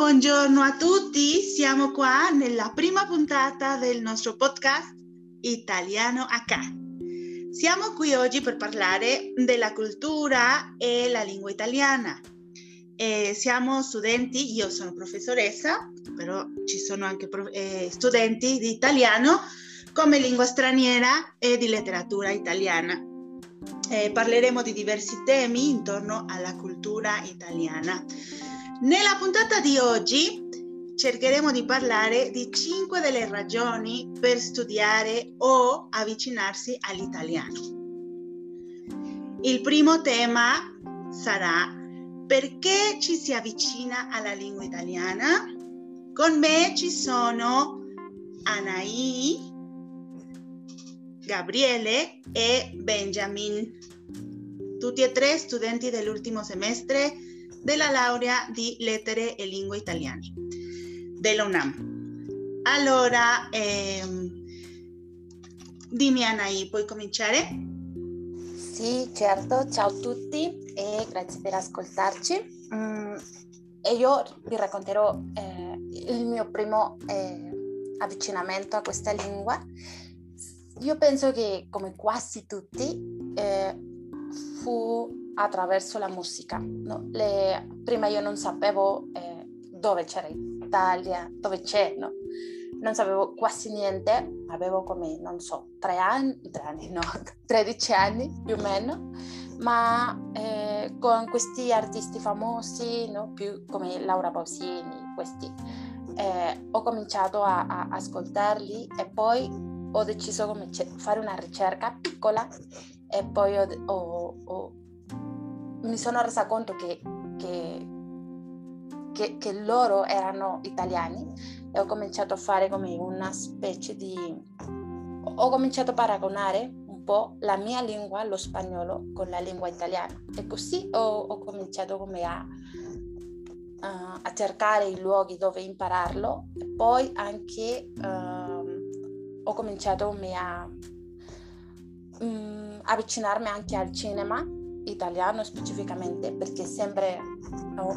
buongiorno a tutti, siamo qua nella prima puntata del nostro podcast Italiano H. Siamo qui oggi per parlare della cultura e la lingua italiana. Eh, siamo studenti, io sono professoressa, però ci sono anche eh, studenti di italiano come lingua straniera e di letteratura italiana. Eh, parleremo di diversi temi intorno alla cultura italiana. Nella puntata di oggi cercheremo di parlare di cinque delle ragioni per studiare o avvicinarsi all'italiano. Il primo tema sarà perché ci si avvicina alla lingua italiana. Con me ci sono Anaì, Gabriele e Benjamin, tutti e tre studenti dell'ultimo semestre della laurea di lettere e lingue italiane dell'UNAM. Allora, ehm, dimmi Anaì, puoi cominciare? Sì, certo, ciao a tutti e grazie per ascoltarci. Mm, e io vi racconterò eh, il mio primo eh, avvicinamento a questa lingua. Io penso che come quasi tutti eh, fu attraverso la musica. No? Le, prima io non sapevo eh, dove c'era Italia, dove c'è, no? non sapevo quasi niente, avevo come, non so, tre anni, tre anni no, 13 anni più o meno, ma eh, con questi artisti famosi, no? più come Laura Pausini, questi, eh, ho cominciato a, a, ascoltarli e poi ho deciso di fare una ricerca piccola e poi ho, ho, ho mi sono resa conto che, che, che, che, loro erano italiani e ho cominciato a fare come una specie di... ho cominciato a paragonare un po' la mia lingua, lo spagnolo, con la lingua italiana. E così ho, ho cominciato come a, uh, a cercare i luoghi dove impararlo. E poi anche uh, ho cominciato come a um, avvicinarmi anche al cinema italiano specificamente perché sempre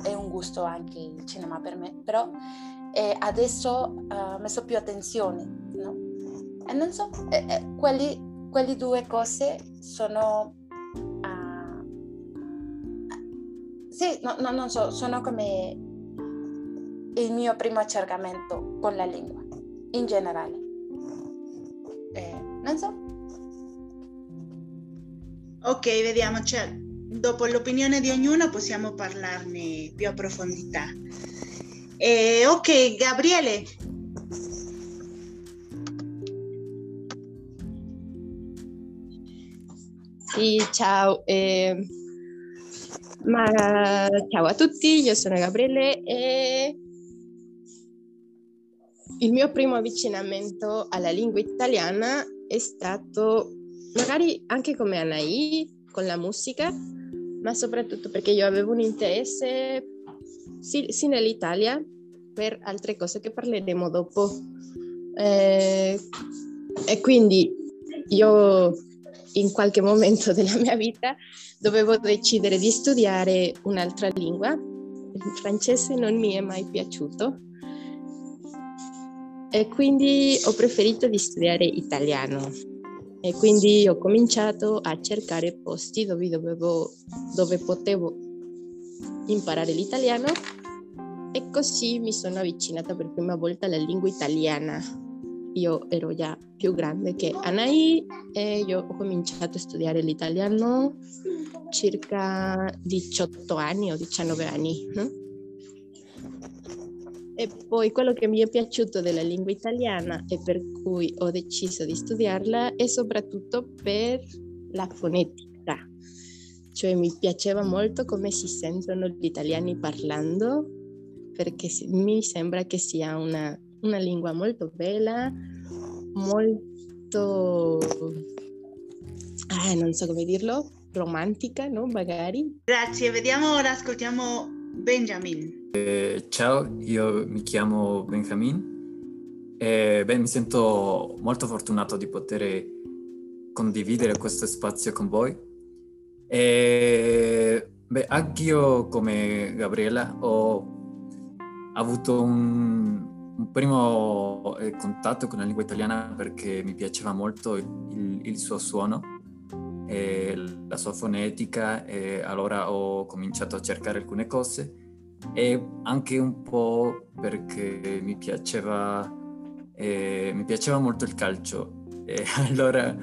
è un gusto anche il cinema per me, però eh, adesso uh, ho messo più attenzione, no? E non so, eh, eh, quelli, quelli, due cose sono... Uh, sì, no, no, non so, sono come il mio primo accercamento con la lingua, in generale. Eh, non so, Ok, vediamo, cioè, dopo l'opinione di ognuno possiamo parlarne più a profondità. Eh, ok, Gabriele. Sì, ciao. Eh, ma, ciao a tutti, io sono Gabriele e il mio primo avvicinamento alla lingua italiana è stato magari anche come Anaì con la musica, ma soprattutto perché io avevo un interesse sì, sì nell'Italia per altre cose che parleremo dopo. Eh, e quindi io in qualche momento della mia vita dovevo decidere di studiare un'altra lingua. Il francese non mi è mai piaciuto e quindi ho preferito di studiare italiano e quindi ho cominciato a cercare posti dove, dovevo, dove potevo imparare l'italiano e così mi sono avvicinata per prima volta alla lingua italiana. Io ero già più grande che Anaì e io ho cominciato a studiare l'italiano circa 18 anni o 19 anni. No? E poi quello che mi è piaciuto della lingua italiana e per cui ho deciso di studiarla è soprattutto per la fonetica. Cioè mi piaceva molto come si sentono gli italiani parlando perché mi sembra che sia una, una lingua molto bella, molto... Ah, non so come dirlo, romantica, no? Magari. Grazie, vediamo ora, ascoltiamo Benjamin. Eh, ciao, io mi chiamo Benjamin e beh, mi sento molto fortunato di poter condividere questo spazio con voi. E, beh, anch'io come Gabriela ho avuto un, un primo eh, contatto con la lingua italiana perché mi piaceva molto il, il suo suono, e la sua fonetica e allora ho cominciato a cercare alcune cose e anche un po' perché mi piaceva, eh, mi piaceva molto il calcio. E allora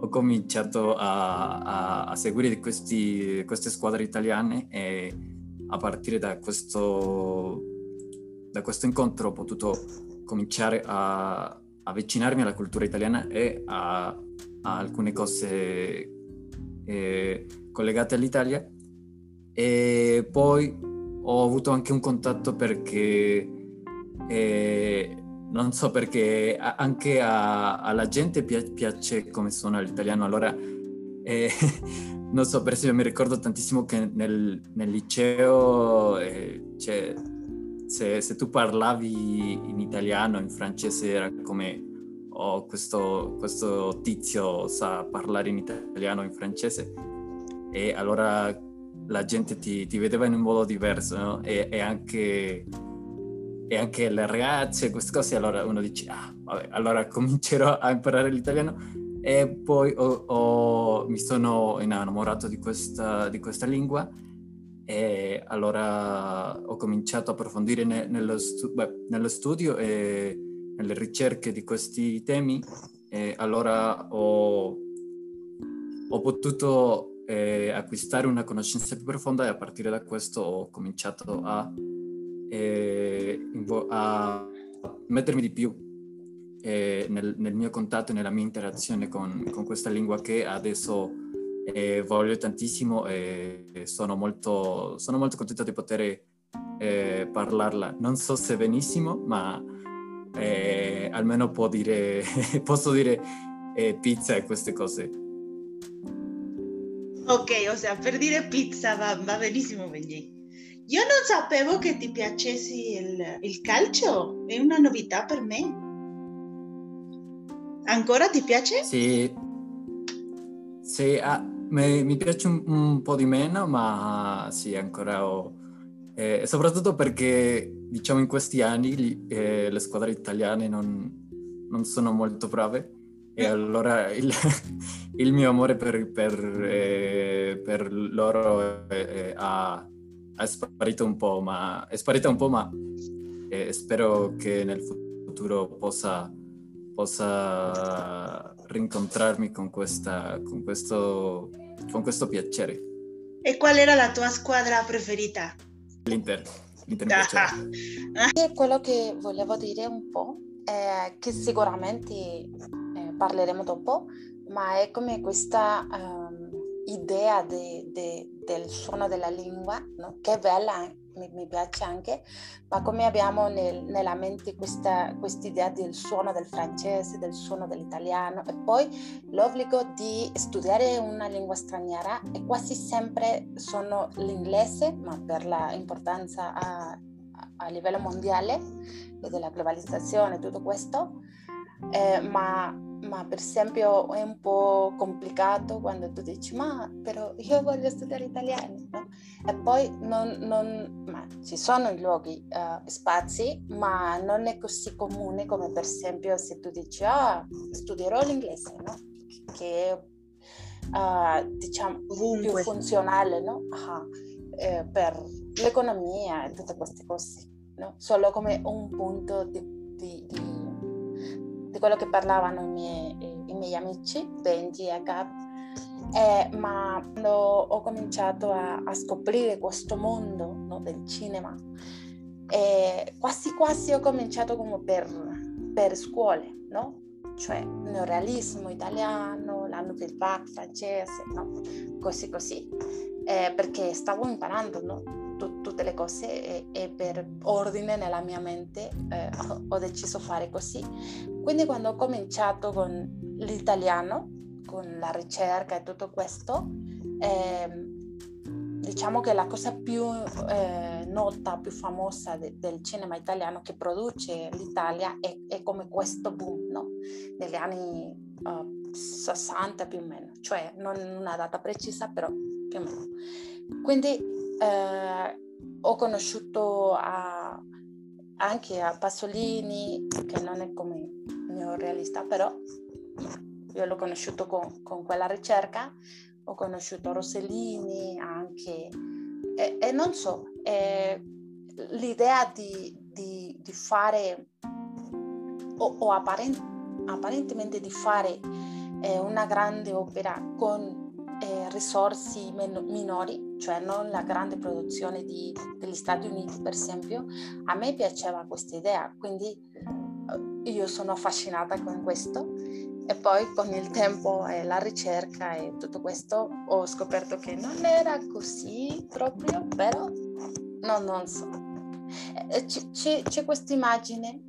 ho cominciato a, a, a seguire questi, queste squadre italiane e a partire da questo, da questo incontro ho potuto cominciare a avvicinarmi alla cultura italiana e a, a alcune cose eh, collegate all'Italia. E poi ho avuto anche un contatto perché eh, non so perché anche a, alla gente piace come suona l'italiano. Allora eh, non so per esempio mi ricordo tantissimo che nel, nel liceo eh, cioè, se, se, tu parlavi in italiano in francese era come oh, questo, questo tizio sa parlare in italiano in francese e allora la gente ti, ti vedeva in un modo diverso no? e, e, anche, e, anche, le ragazze, queste cose, allora uno dice, ah, vabbè, allora comincerò a imparare l'italiano e poi ho, ho, mi sono innamorato di questa, di questa, lingua e allora ho cominciato a approfondire ne, nello, stu- beh, nello studio e nelle ricerche di questi temi e allora ho, ho potuto eh, acquistare una conoscenza più profonda e a partire da questo ho cominciato a, eh, a mettermi di più eh, nel, nel, mio contatto e nella mia interazione con, con questa lingua che adesso eh, voglio tantissimo e sono molto, sono molto contento di poter eh, parlarla. Non so se benissimo, ma eh, almeno dire, posso dire pizza e queste cose. Ok, o sea, per dire pizza va, va benissimo Benji. Io non sapevo che ti piacessi il, il calcio, è una novità per me. Ancora ti piace? Sì, sì ah, mi, mi, piace un, un, po' di meno, ma sì, ancora ho... Eh, soprattutto perché, diciamo, in questi anni eh, le squadre italiane non, non sono molto brave e allora il, il mio amore per, per, eh, per loro eh, ha, è sparito un po', ma è sparita un po', ma eh, spero che nel futuro possa, possa rincontrarmi con, questa, con, questo, con questo piacere. E qual era la tua squadra preferita? L'Inter. L'Inter ah. Quello che volevo dire un po' è che sicuramente parleremo dopo, ma è come questa um, idea de, de, del suono della lingua, no? che è bella, mi, mi, piace anche, ma come abbiamo nel, nella mente questa idea del suono del francese, del suono dell'italiano e poi l'obbligo di studiare una lingua straniera e quasi sempre sono l'inglese, ma per l'importanza a, a livello mondiale e della globalizzazione e tutto questo, eh, ma ma per esempio è un po' complicato quando tu dici ma però io voglio studiare italiano no? e poi non, non, ma ci sono i luoghi, uh, spazi, ma non è così comune come per esempio se tu dici ah studierò l'inglese, no? che è uh, diciamo Ovunque. più funzionale no? uh, eh, per l'economia e tutte queste cose, no? solo come un punto di, di, di di quello che parlavano i miei, i miei amici, Benji e Gab, eh, ma quando ho cominciato a, a scoprire questo mondo no, del cinema, eh, quasi quasi ho cominciato come per, per scuole, no? cioè neorealismo italiano, la nouvelle vague francese, no? così così, eh, perché stavo imparando no? Tut- tutte le cose e, e, per ordine nella mia mente eh, ho deciso fare così. Quindi quando ho cominciato con l'italiano, con la ricerca e tutto questo, eh, diciamo che la cosa più eh, nota, più famosa de- del cinema italiano che produce l'Italia è, è come questo boom no? negli anni uh, 60 più o meno, cioè non una data precisa però più o meno. Quindi eh, ho conosciuto a, anche a Pasolini, che non è come neorealista, però io l'ho conosciuto con, con quella ricerca, ho conosciuto Rossellini anche, e, e non so, eh, l'idea di, di, di, fare, o, o apparent, apparentemente di fare eh, una grande opera con eh, risorse men- minori, cioè non la grande produzione di, degli Stati Uniti per esempio, a me piaceva questa idea, quindi eh, io sono affascinata con questo e poi con il tempo e la ricerca e tutto questo ho scoperto che non era così proprio, però no, non so. C- c'è, c'è questa immagine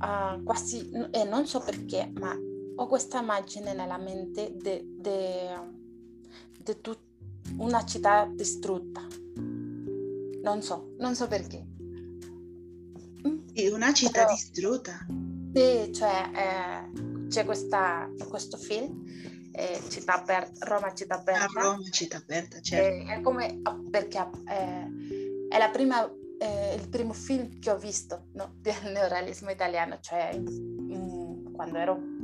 uh, quasi, e non so perché, ma ho questa immagine nella mente di tut- una città distrutta. Non so, non so perché. Sì, una città Però, distrutta. Sì, cioè eh, c'è questa, questo film, eh, città aperta, Roma città aperta. A Roma città aperta, certo. Eh, è come, perché eh, è la prima, eh, il primo film che ho visto no, del neorealismo italiano, cioè in, quando ero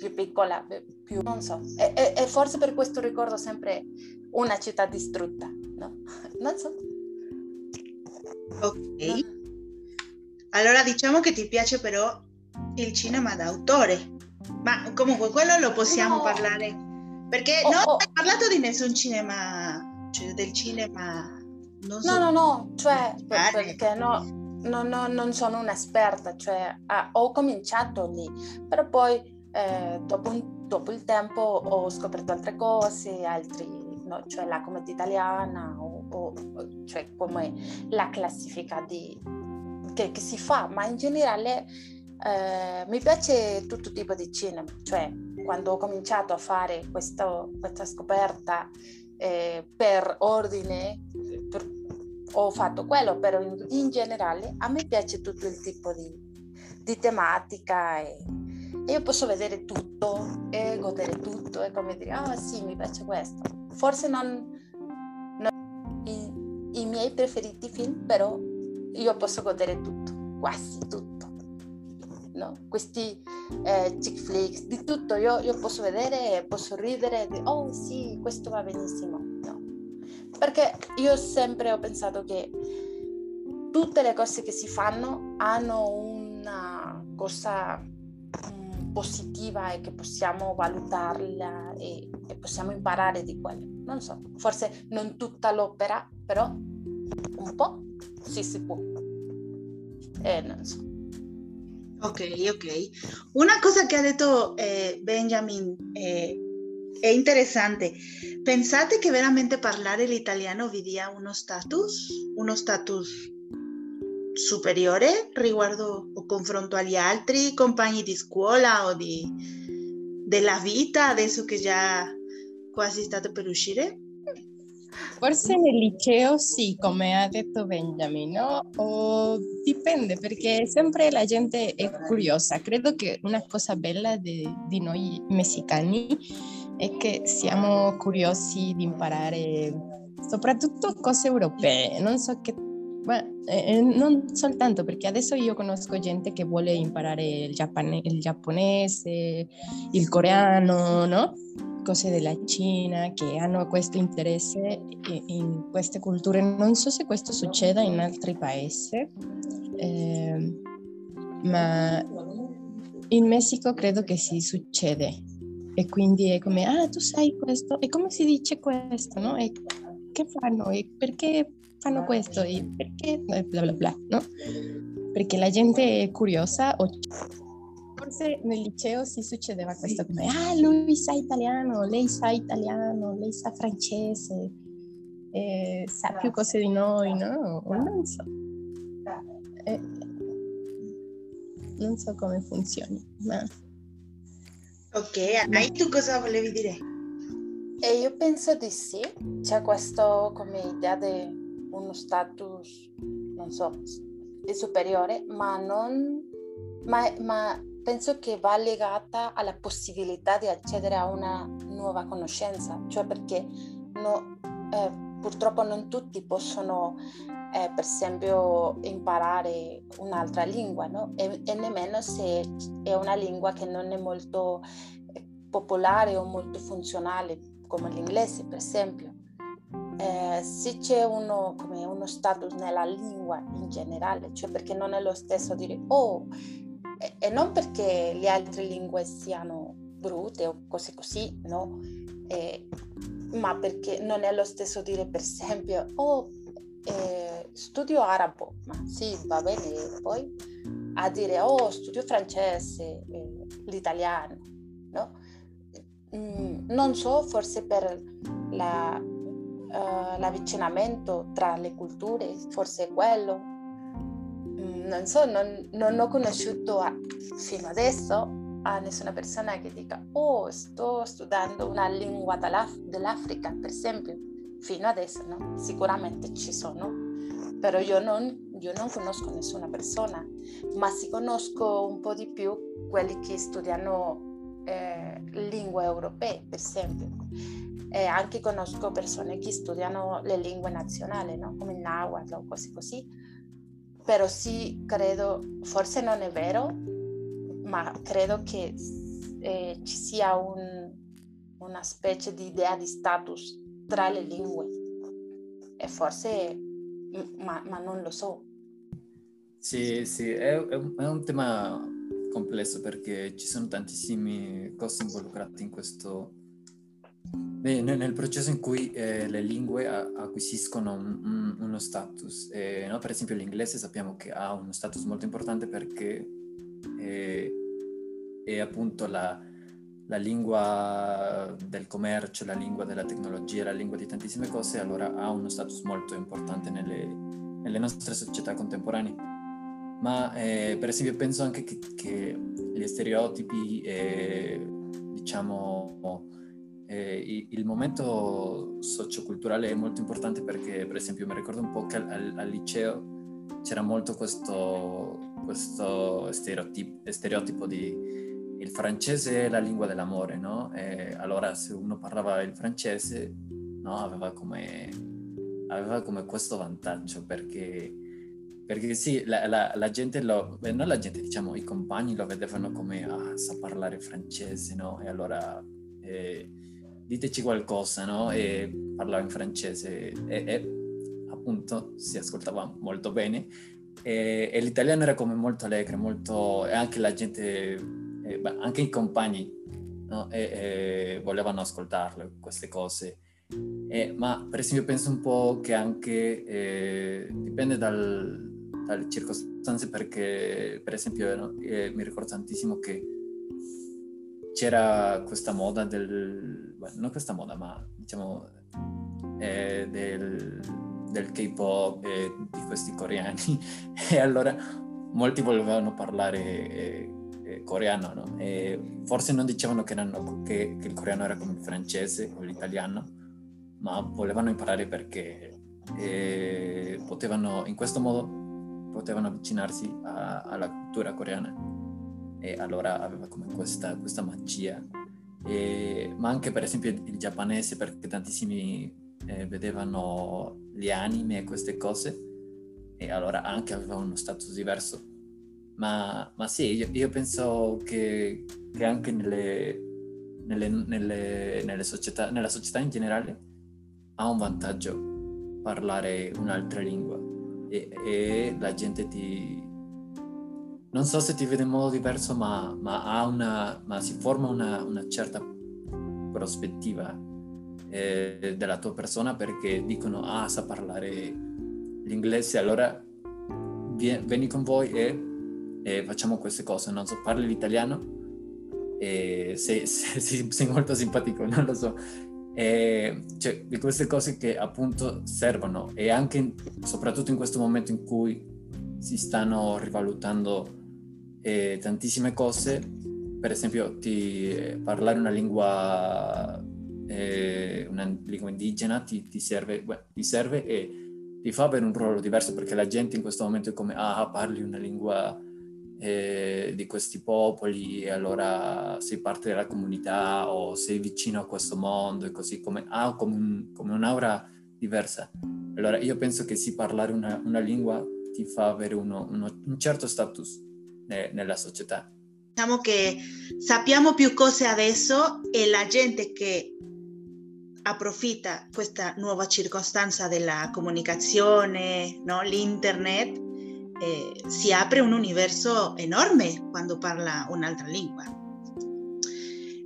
più piccola, più non so. E, e, e, forse per questo ricordo sempre una città distrutta, no? Non so. Ok. Allora diciamo che ti piace però il cinema d'autore, ma comunque quello lo possiamo no. parlare, perché oh, non oh. hai parlato di nessun cinema, cioè del cinema... Non so, no, no, no, cioè perché no, no, no, non sono un'esperta, cioè ah, ho cominciato lì, però poi eh, dopo, dopo, il tempo ho scoperto altre cose, altri, no, cioè la commedia italiana, o, o, cioè come la classifica di, che, che, si fa, ma in generale eh, mi piace tutto tipo di cinema, cioè quando ho cominciato a fare questo, questa scoperta eh, per ordine, per, ho fatto quello, però in, in, generale a me piace tutto il tipo di, di tematica e, io posso vedere tutto e godere tutto e come dire, ah oh, sì, mi piace questo. Forse non, non i, i, miei preferiti film, però io posso godere tutto, quasi tutto. No? Questi eh, chick flicks, di tutto, io, io posso vedere, posso ridere, di, oh sì, questo va benissimo. No. Perché io sempre ho pensato che tutte le cose che si fanno hanno una cosa positiva e che possiamo valutarla e, e possiamo imparare di quella. Non so, forse non tutta l'opera, però un po' sì si può. Eh, non so. Ok, ok. Una cosa che ha detto eh, Benjamin eh, è interessante. Pensate che veramente parlare l'italiano vi dia uno status? Uno status superiore riguardo o confronto agli altri compagni di scuola o di, della vita adesso che già quasi state per uscire? Forse nel liceo sì, come ha detto Benjamin, no? O dipende perché sempre la gente è curiosa. Credo che una cosa bella di, di noi messicani è che siamo curiosi di imparare soprattutto cose europee. Non so che Beh, eh, non soltanto perché adesso io conosco gente che vuole imparare il, giappone, il giapponese, il coreano, no? Cose della Cina che hanno questo interesse in queste culture. Non so se questo succeda in altri paesi, eh, ma in Messico credo che si succede. E quindi è come, ah, tu sai questo, e come si dice questo, no? E che fanno? E perché fanno questo e perché bla bla bla, no? Perché la gente è curiosa o forse nel liceo si succedeva questo come ah lui sa italiano, lei sa italiano, lei sa francese, eh, sa più cose di noi, no? Non so. Eh, non so come funzioni, ma... Ok, Anai, tu cosa volevi dire? E io penso di sì, c'è questo come idea di uno status, non so, superiore, ma, non, ma, ma penso che va legata alla possibilità di accedere a una nuova conoscenza, cioè perché no, eh, purtroppo non tutti possono eh, per esempio imparare un'altra lingua, no? e, e, nemmeno se è una lingua che non è molto eh, popolare o molto funzionale come l'inglese, per esempio. Eh, se c'è uno, uno status nella lingua in generale, cioè perché non è lo stesso dire oh, e, e non perché le altre lingue siano brutte o cose così, no? Eh, ma perché non è lo stesso dire per esempio oh, eh, studio arabo, ma sì, va bene, poi a dire oh, studio francese, eh, l'italiano, no? Mm, non so, forse per la, uh, l'avvicinamento tra le culture, forse quello. Mm, non so, non, non ho conosciuto a, fino adesso a nessuna persona che dica oh sto studiando una lingua dell'Africa per esempio. Fino adesso no? Sicuramente ci sono però io non, io non conosco nessuna persona ma si conosco un po' di più quelli che studiano eh, lingue europee per esempio e anche conosco persone che studiano le lingue nazionali no? come il Nahuatl o cose così però sì credo forse non è vero ma credo che eh, ci sia un, una specie di idea di status tra le lingue e forse, ma, ma non lo so. Sì, sì, è, è, un, tema complesso perché ci sono tantissime cose involucrate in questo, nel processo in cui eh, le lingue acquisiscono un, un, uno status. Eh, no? Per esempio l'inglese sappiamo che ha uno status molto importante perché eh, è appunto la, la, lingua del commercio, la lingua della tecnologia, la lingua di tantissime cose, allora ha uno status molto importante nelle, nelle nostre società contemporanee. Ma eh, per esempio penso anche che, che gli stereotipi, eh, diciamo, eh, il momento socioculturale è molto importante perché per esempio mi ricordo un po' che al, al liceo c'era molto questo, questo stereotipo, stereotipo di il francese è la lingua dell'amore, no? E allora se uno parlava il francese, no, aveva come, aveva come questo vantaggio perché, perché sì, la, la, la gente lo, non la gente, diciamo, i compagni lo vedevano come, ah, sa parlare francese, no? E allora eh, diteci qualcosa, no? E parlava in francese e, e appunto si ascoltava molto bene e, e, l'italiano era come molto allegro, molto, e anche la gente eh, anche i compagni no? e, e volevano ascoltarle queste cose. Eh, ma per esempio penso un po' che anche eh, dipende dal, dalle circostanze perché per esempio no, eh, mi ricordo tantissimo che c'era questa moda del, non questa moda ma diciamo eh, del, del K-pop e di questi coreani e allora molti volevano parlare eh, eh, coreano, no? E forse non dicevano che, erano, che, che, il coreano era come il francese o l'italiano, ma volevano imparare perché eh, potevano, in questo modo potevano avvicinarsi a, alla cultura coreana e allora aveva come questa, questa magia. E, ma anche per esempio il giapponese perché tantissimi eh, vedevano gli anime e queste cose e allora anche aveva uno status diverso. Ma, ma sì, io, io penso che, che anche nelle, nelle, nelle, nelle società, nella società in generale ha un vantaggio parlare un'altra lingua. E, e la gente ti... Non so se ti vede in modo diverso, ma, ma, una, ma si forma una, una certa prospettiva eh, della tua persona perché dicono ah sa parlare l'inglese allora vieni con voi e e facciamo queste cose, non so, parli l'italiano e sei, sei, sei molto simpatico, non lo so. E, cioè, di queste cose che appunto servono e anche soprattutto in questo momento in cui si stanno rivalutando eh, tantissime cose, per esempio ti, eh, parlare una lingua, eh, una lingua indigena ti, ti, serve, beh, ti serve e ti fa avere un ruolo diverso perché la gente in questo momento è come ah parli una lingua eh, di questi popoli e allora sei parte della comunità o sei vicino a questo mondo e così come ha ah, come, un, come un'aura diversa. allora io penso che sì, parlare una, una lingua ti fa avere uno, uno, un certo status nella società. Diciamo che sappiamo più cose adesso e la gente che approfitta questa nuova circostanza della comunicazione, no? l'internet, eh, si apre un universo enorme quando parla un'altra lingua.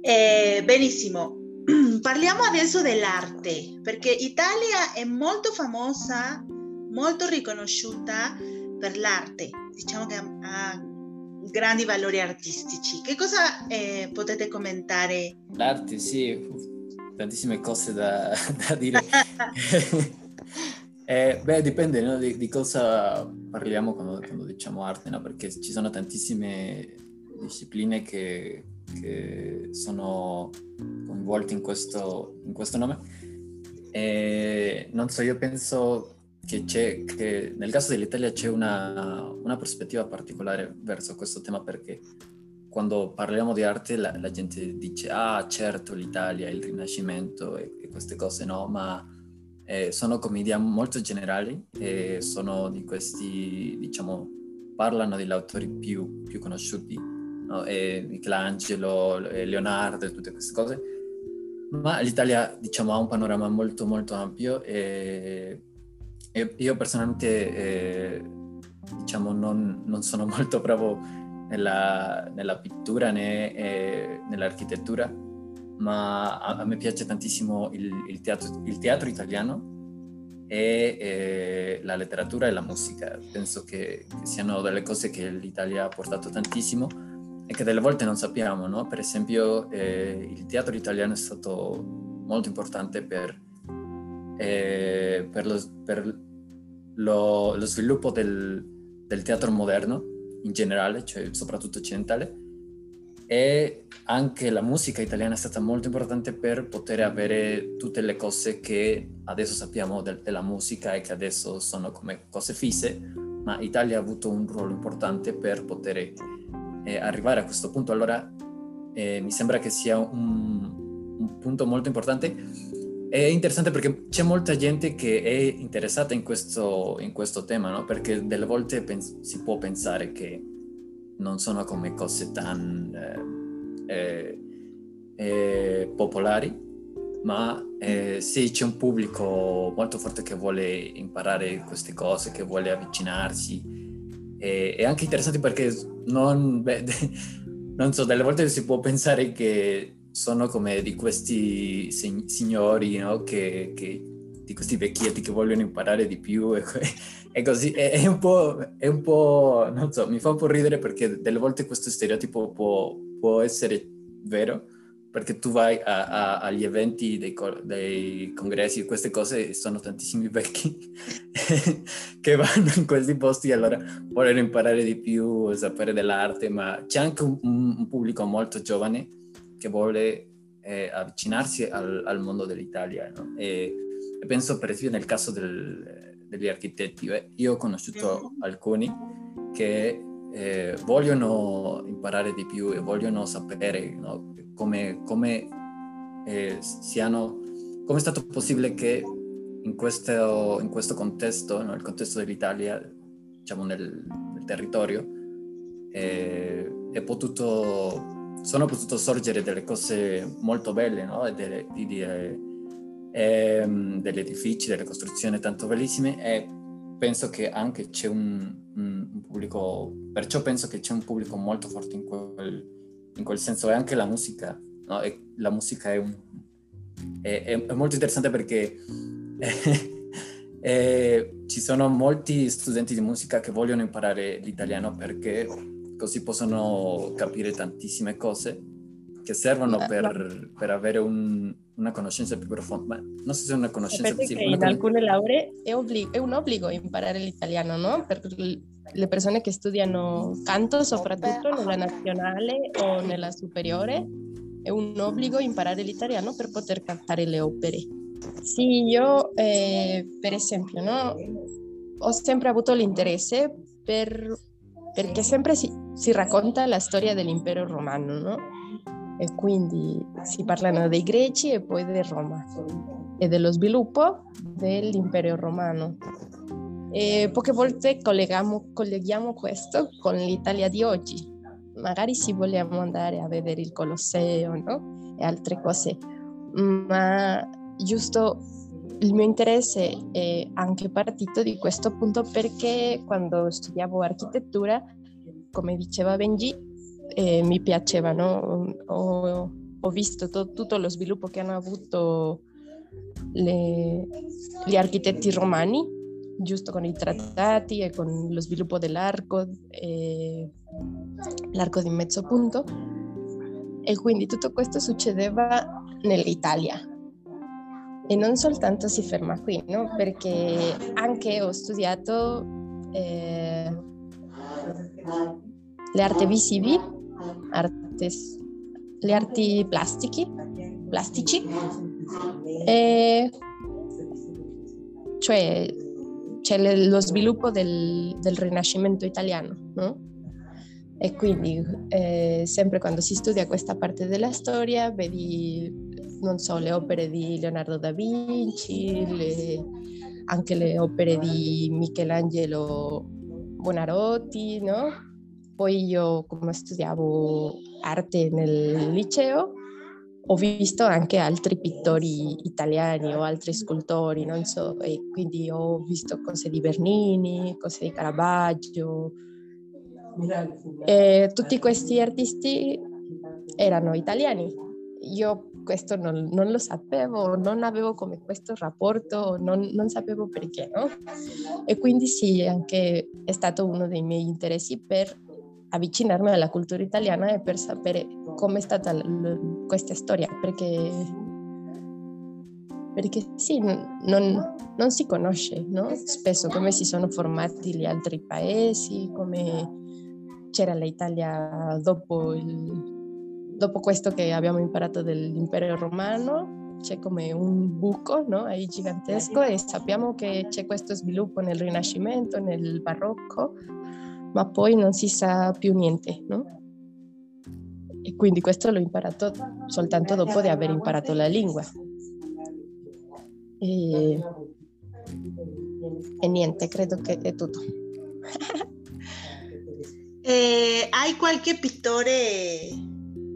Eh, benissimo, parliamo adesso dell'arte, perché Italia è molto famosa, molto riconosciuta per l'arte, diciamo che ha grandi valori artistici. Che cosa eh, potete commentare? L'arte, sì, tantissime cose da, da dire. eh, beh, dipende no? di, di, cosa parliamo quando, quando diciamo arte, no? perché ci sono tantissime discipline che, che sono coinvolte in questo, in questo nome. E non so, io penso che, che nel caso dell'Italia c'è una, una prospettiva particolare verso questo tema perché quando parliamo di arte la, la, gente dice ah certo l'Italia, il Rinascimento e, e queste cose no, ma eh, sono come idee molto generali e sono di questi, diciamo, parlano degli autori più, più conosciuti, no? Michelangelo, Leonardo e tutte queste cose, ma l'Italia diciamo ha un panorama molto molto ampio e, e io personalmente eh, diciamo non, non sono molto bravo nella, nella pittura né eh, nell'architettura, ma a, a, me piace tantissimo il, il, teatro, il teatro, italiano e eh, la letteratura e la musica. Penso che, che, siano delle cose che l'Italia ha portato tantissimo e che delle volte non sappiamo, no? Per esempio eh, il teatro italiano è stato molto importante per, eh, per, lo, per lo, lo, sviluppo del, del teatro moderno in generale, cioè soprattutto occidentale, e anche la musica italiana è stata molto importante per poter avere tutte le cose che adesso sappiamo de- della musica e che adesso sono come cose fisse, ma Italia ha avuto un ruolo importante per poter eh, arrivare a questo punto. Allora eh, mi sembra che sia un, un punto molto importante è interessante perché c'è molta gente che è interessata in questo, in questo tema, no? Perché delle volte pens- si può pensare che non sono come cose tan eh, eh, eh, popolari, ma eh, sì, c'è un pubblico molto forte che vuole imparare queste cose, che vuole avvicinarsi. E, è anche interessante perché non, beh, non so, delle volte si può pensare che sono come di questi signori, no? che, che, di questi vecchietti che vogliono imparare di più e, e così. È, è, un è, un po', non so, mi fa un po' ridere perché delle volte questo stereotipo può, può essere vero, perché tu vai a, a, agli eventi dei, dei, congressi e queste cose sono tantissimi vecchi che vanno in questi posti e allora vogliono imparare di più, sapere dell'arte, ma c'è anche un, un pubblico molto giovane che vuole eh, avvicinarsi al, al, mondo dell'Italia. No? E, e, penso per esempio nel caso del, degli architetti, beh, io ho conosciuto alcuni che eh, vogliono imparare di più e vogliono sapere no? come, come, eh, siano, come è stato possibile che in questo, in questo contesto, no? il contesto dell'Italia, diciamo nel, nel territorio, eh, è potuto sono potuto sorgere delle cose molto belle, no? delle, di, di, eh, ehm, degli edifici, delle costruzioni tanto bellissime e penso che anche c'è un, un, un, pubblico, perciò penso che c'è un pubblico molto forte in quel, in quel senso e anche la musica, no? e la musica è, un, è, è, è molto interessante perché eh, ci sono molti studenti di musica che vogliono imparare l'italiano perché così possono capire tantissime cose che servono eh, per, per avere un, una conoscenza più profonda. Non so se è una conoscenza più profonda. In alcune lauree è, obblig- è, un obbligo imparare l'italiano, no? Per le persone che studiano canto, soprattutto nella nazionale o nella superiore, è un obbligo imparare l'italiano per poter cantare le opere. Sì, io eh, per esempio, no? Ho sempre avuto l'interesse per perché sempre si, si racconta la storia dell'impero romano, no? E quindi si parlano dei greci e poi di Roma. e dello sviluppo dell'impero romano. E poche volte colleghiamo, colleghiamo questo con l'Italia di oggi. Magari se vogliamo andare a vedere il Colosseo no? e altre cose, ma giusto il mio interesse è anche partito di questo punto perché quando studiavo architettura, come diceva Benji, eh, mi piaceva, no? ho, ho, visto to- tutto lo sviluppo che hanno avuto le, gli architetti romani, giusto con i trattati e con lo sviluppo dell'arco, e l'arco di mezzo punto. E quindi tutto questo succedeva nell'Italia. E non soltanto si ferma qui, no? perché anche ho studiato eh, le arti visive, artes, le arti plastici, plastici e cioè c'è lo sviluppo del, del Rinascimento italiano, no? E quindi eh, sempre quando si studia questa parte della storia vedi, non so, le opere di Leonardo da Vinci, le, anche le opere di Michelangelo Buonarroti, no? Poi io come studiavo arte nel liceo ho visto anche altri pittori italiani o altri scultori, non so, e quindi ho visto cose di Bernini, cose di Caravaggio. E tutti questi artisti erano italiani. Io questo non, non, lo sapevo, non avevo come questo rapporto, non, non sapevo perché, no? E quindi sì, anche è stato uno dei miei interessi per avvicinarmi alla cultura italiana e per sapere come è stata l- questa storia, perché, perché sì, non, non si conosce no? spesso come si sono formati gli altri paesi, come c'era l'Italia dopo, il, dopo questo che abbiamo imparato dell'impero romano, c'è come un buco no? È gigantesco e sappiamo che c'è questo sviluppo nel Rinascimento, nel Barocco, ma poi non si sa più niente, no? E quindi questo l'ho imparato soltanto dopo di aver imparato la lingua. E, e niente, credo che è tutto. eh, hai qualche pittore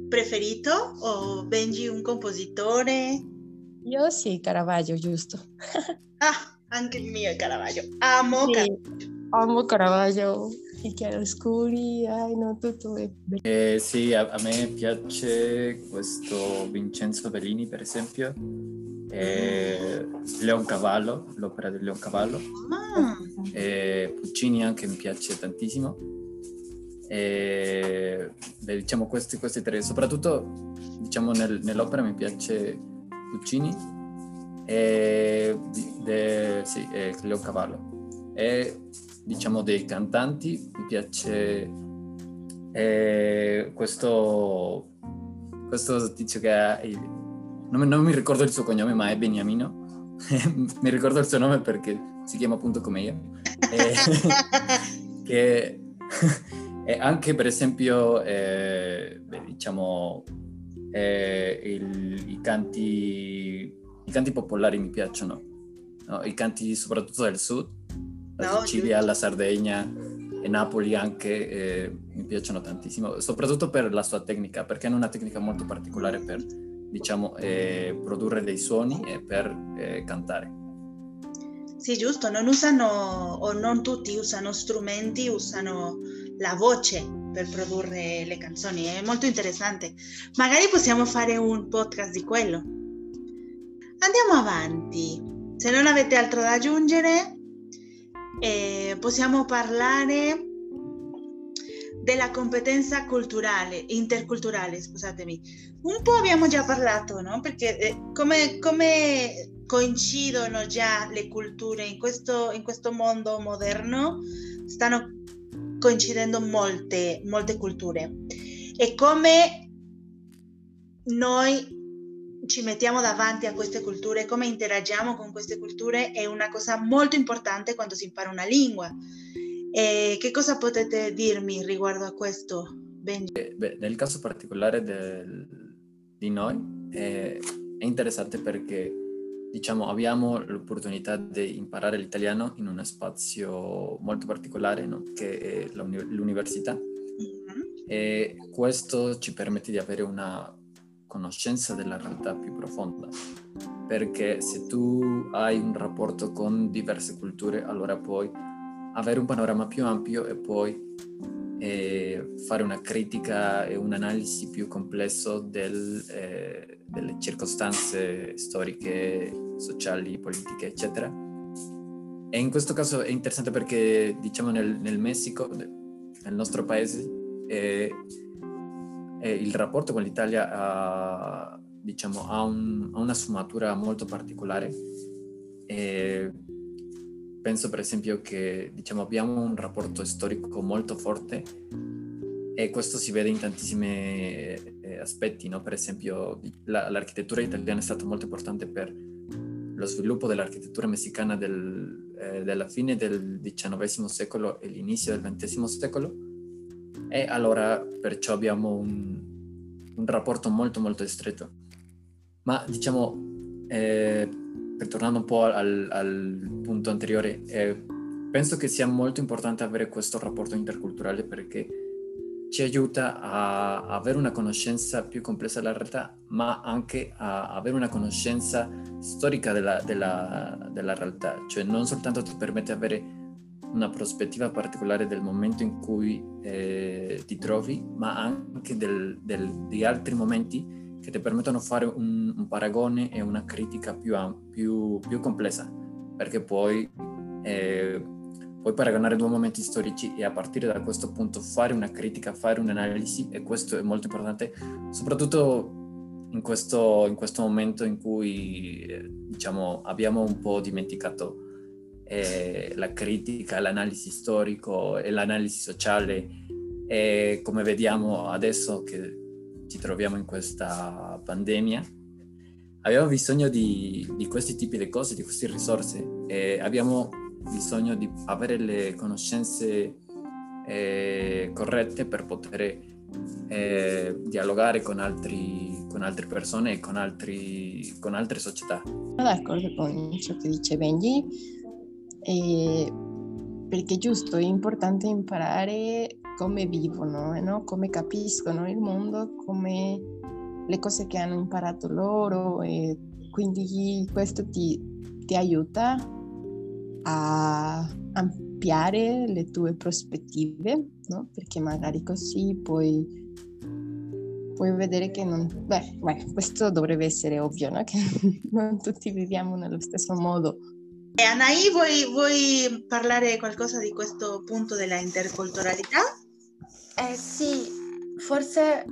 preferito o Benji un compositore? Io sì, Caravaggio, giusto. ah, anche il mio è Caravaggio. Amo sì, Caravaggio. Amo Caravaggio i chiaroscuri, ai no, tutto è eh, sì, a, a, me piace questo Vincenzo Bellini, per esempio, eh, Leoncavallo, l'opera di Leoncavallo, ah. eh, Puccini anche mi piace tantissimo. E, beh, diciamo questi, questi, tre, soprattutto diciamo nel, nell'opera mi piace Puccini e de, sì, Leoncavallo. E diciamo, dei cantanti, mi piace eh, questo, questo tizio che ha, il, non, non, mi ricordo il suo cognome, ma è Beniamino, mi ricordo il suo nome perché si chiama appunto come io, eh, che e anche per esempio, eh, beh, diciamo, eh, il, i, canti, i canti popolari mi piacciono, no? i canti soprattutto del sud, la no, Sicilia, la Sardegna e Napoli anche eh, mi piacciono tantissimo, soprattutto per la sua tecnica, perché hanno una tecnica molto particolare per, diciamo, eh, produrre dei suoni e per eh, cantare. Sì, giusto, non usano, o non tutti usano strumenti, usano la voce per produrre le canzoni, è molto interessante. Magari possiamo fare un podcast di quello. Andiamo avanti. Se non avete altro da aggiungere, eh, possiamo parlare della competenza culturale, interculturale, scusatemi. Un po' abbiamo già parlato, no? Perché eh, come, come, coincidono già le culture in questo, in questo mondo moderno, stanno coincidendo molte, molte culture. E come noi ci mettiamo davanti a queste culture, come interagiamo con queste culture è una cosa molto importante quando si impara una lingua. E che cosa potete dirmi riguardo a questo, Benji? Eh, beh, nel caso particolare del, di noi è, è, interessante perché diciamo, abbiamo l'opportunità di imparare l'italiano in uno spazio molto particolare, no? che è l'università. Mm-hmm. E questo ci permette di avere una conoscenza della realtà più profonda, perché se tu hai un rapporto con diverse culture, allora puoi avere un panorama più ampio e poi eh, fare una critica e un'analisi più complesso del, eh, delle circostanze storiche, sociali, politiche, eccetera. E in questo caso è interessante perché, diciamo, nel, nel Messico, nel nostro paese, eh, il rapporto con l'Italia ha, diciamo, ha, un, ha una sfumatura molto particolare. E penso per esempio che diciamo, abbiamo un rapporto storico molto forte e questo si vede in tantissimi eh, aspetti, no? per esempio la, l'architettura italiana è stata molto importante per lo sviluppo dell'architettura messicana del, eh, della fine del XIX secolo e l'inizio del XX secolo e allora perciò abbiamo un, un rapporto molto molto stretto. Ma diciamo, eh, ritornando un po' al, al punto anteriore, eh, penso che sia molto importante avere questo rapporto interculturale perché ci aiuta a avere una conoscenza più complessa della realtà, ma anche a avere una conoscenza storica della, della, della realtà, cioè non soltanto ti permette di avere una prospettiva particolare del momento in cui eh, ti trovi, ma anche del, del, di altri momenti che ti permettono di fare un, un, paragone e una critica più, più, più complessa, perché poi eh, puoi paragonare due momenti storici e a partire da questo punto fare una critica, fare un'analisi e questo è molto importante, soprattutto in questo, in questo momento in cui eh, diciamo, abbiamo un po' dimenticato eh, la critica, l'analisi storico e l'analisi sociale e come vediamo adesso che ci troviamo in questa pandemia, abbiamo bisogno di, di questi tipi di cose, di queste risorse e abbiamo bisogno di avere le conoscenze eh, corrette per poter eh, dialogare con, altri, con altre persone e con, altri, con altre società. D'accordo con ciò che dice Benji, eh, perché giusto, è importante imparare come vivono, no? come capiscono il mondo, come le cose che hanno imparato loro e quindi questo ti, ti aiuta a ampliare le tue prospettive, no? perché magari così puoi puoi vedere che non... Beh, beh, questo dovrebbe essere ovvio, no? che non tutti viviamo nello stesso modo. E Anaì, vuoi, vuoi parlare qualcosa di questo punto della interculturalità? Eh sì, forse,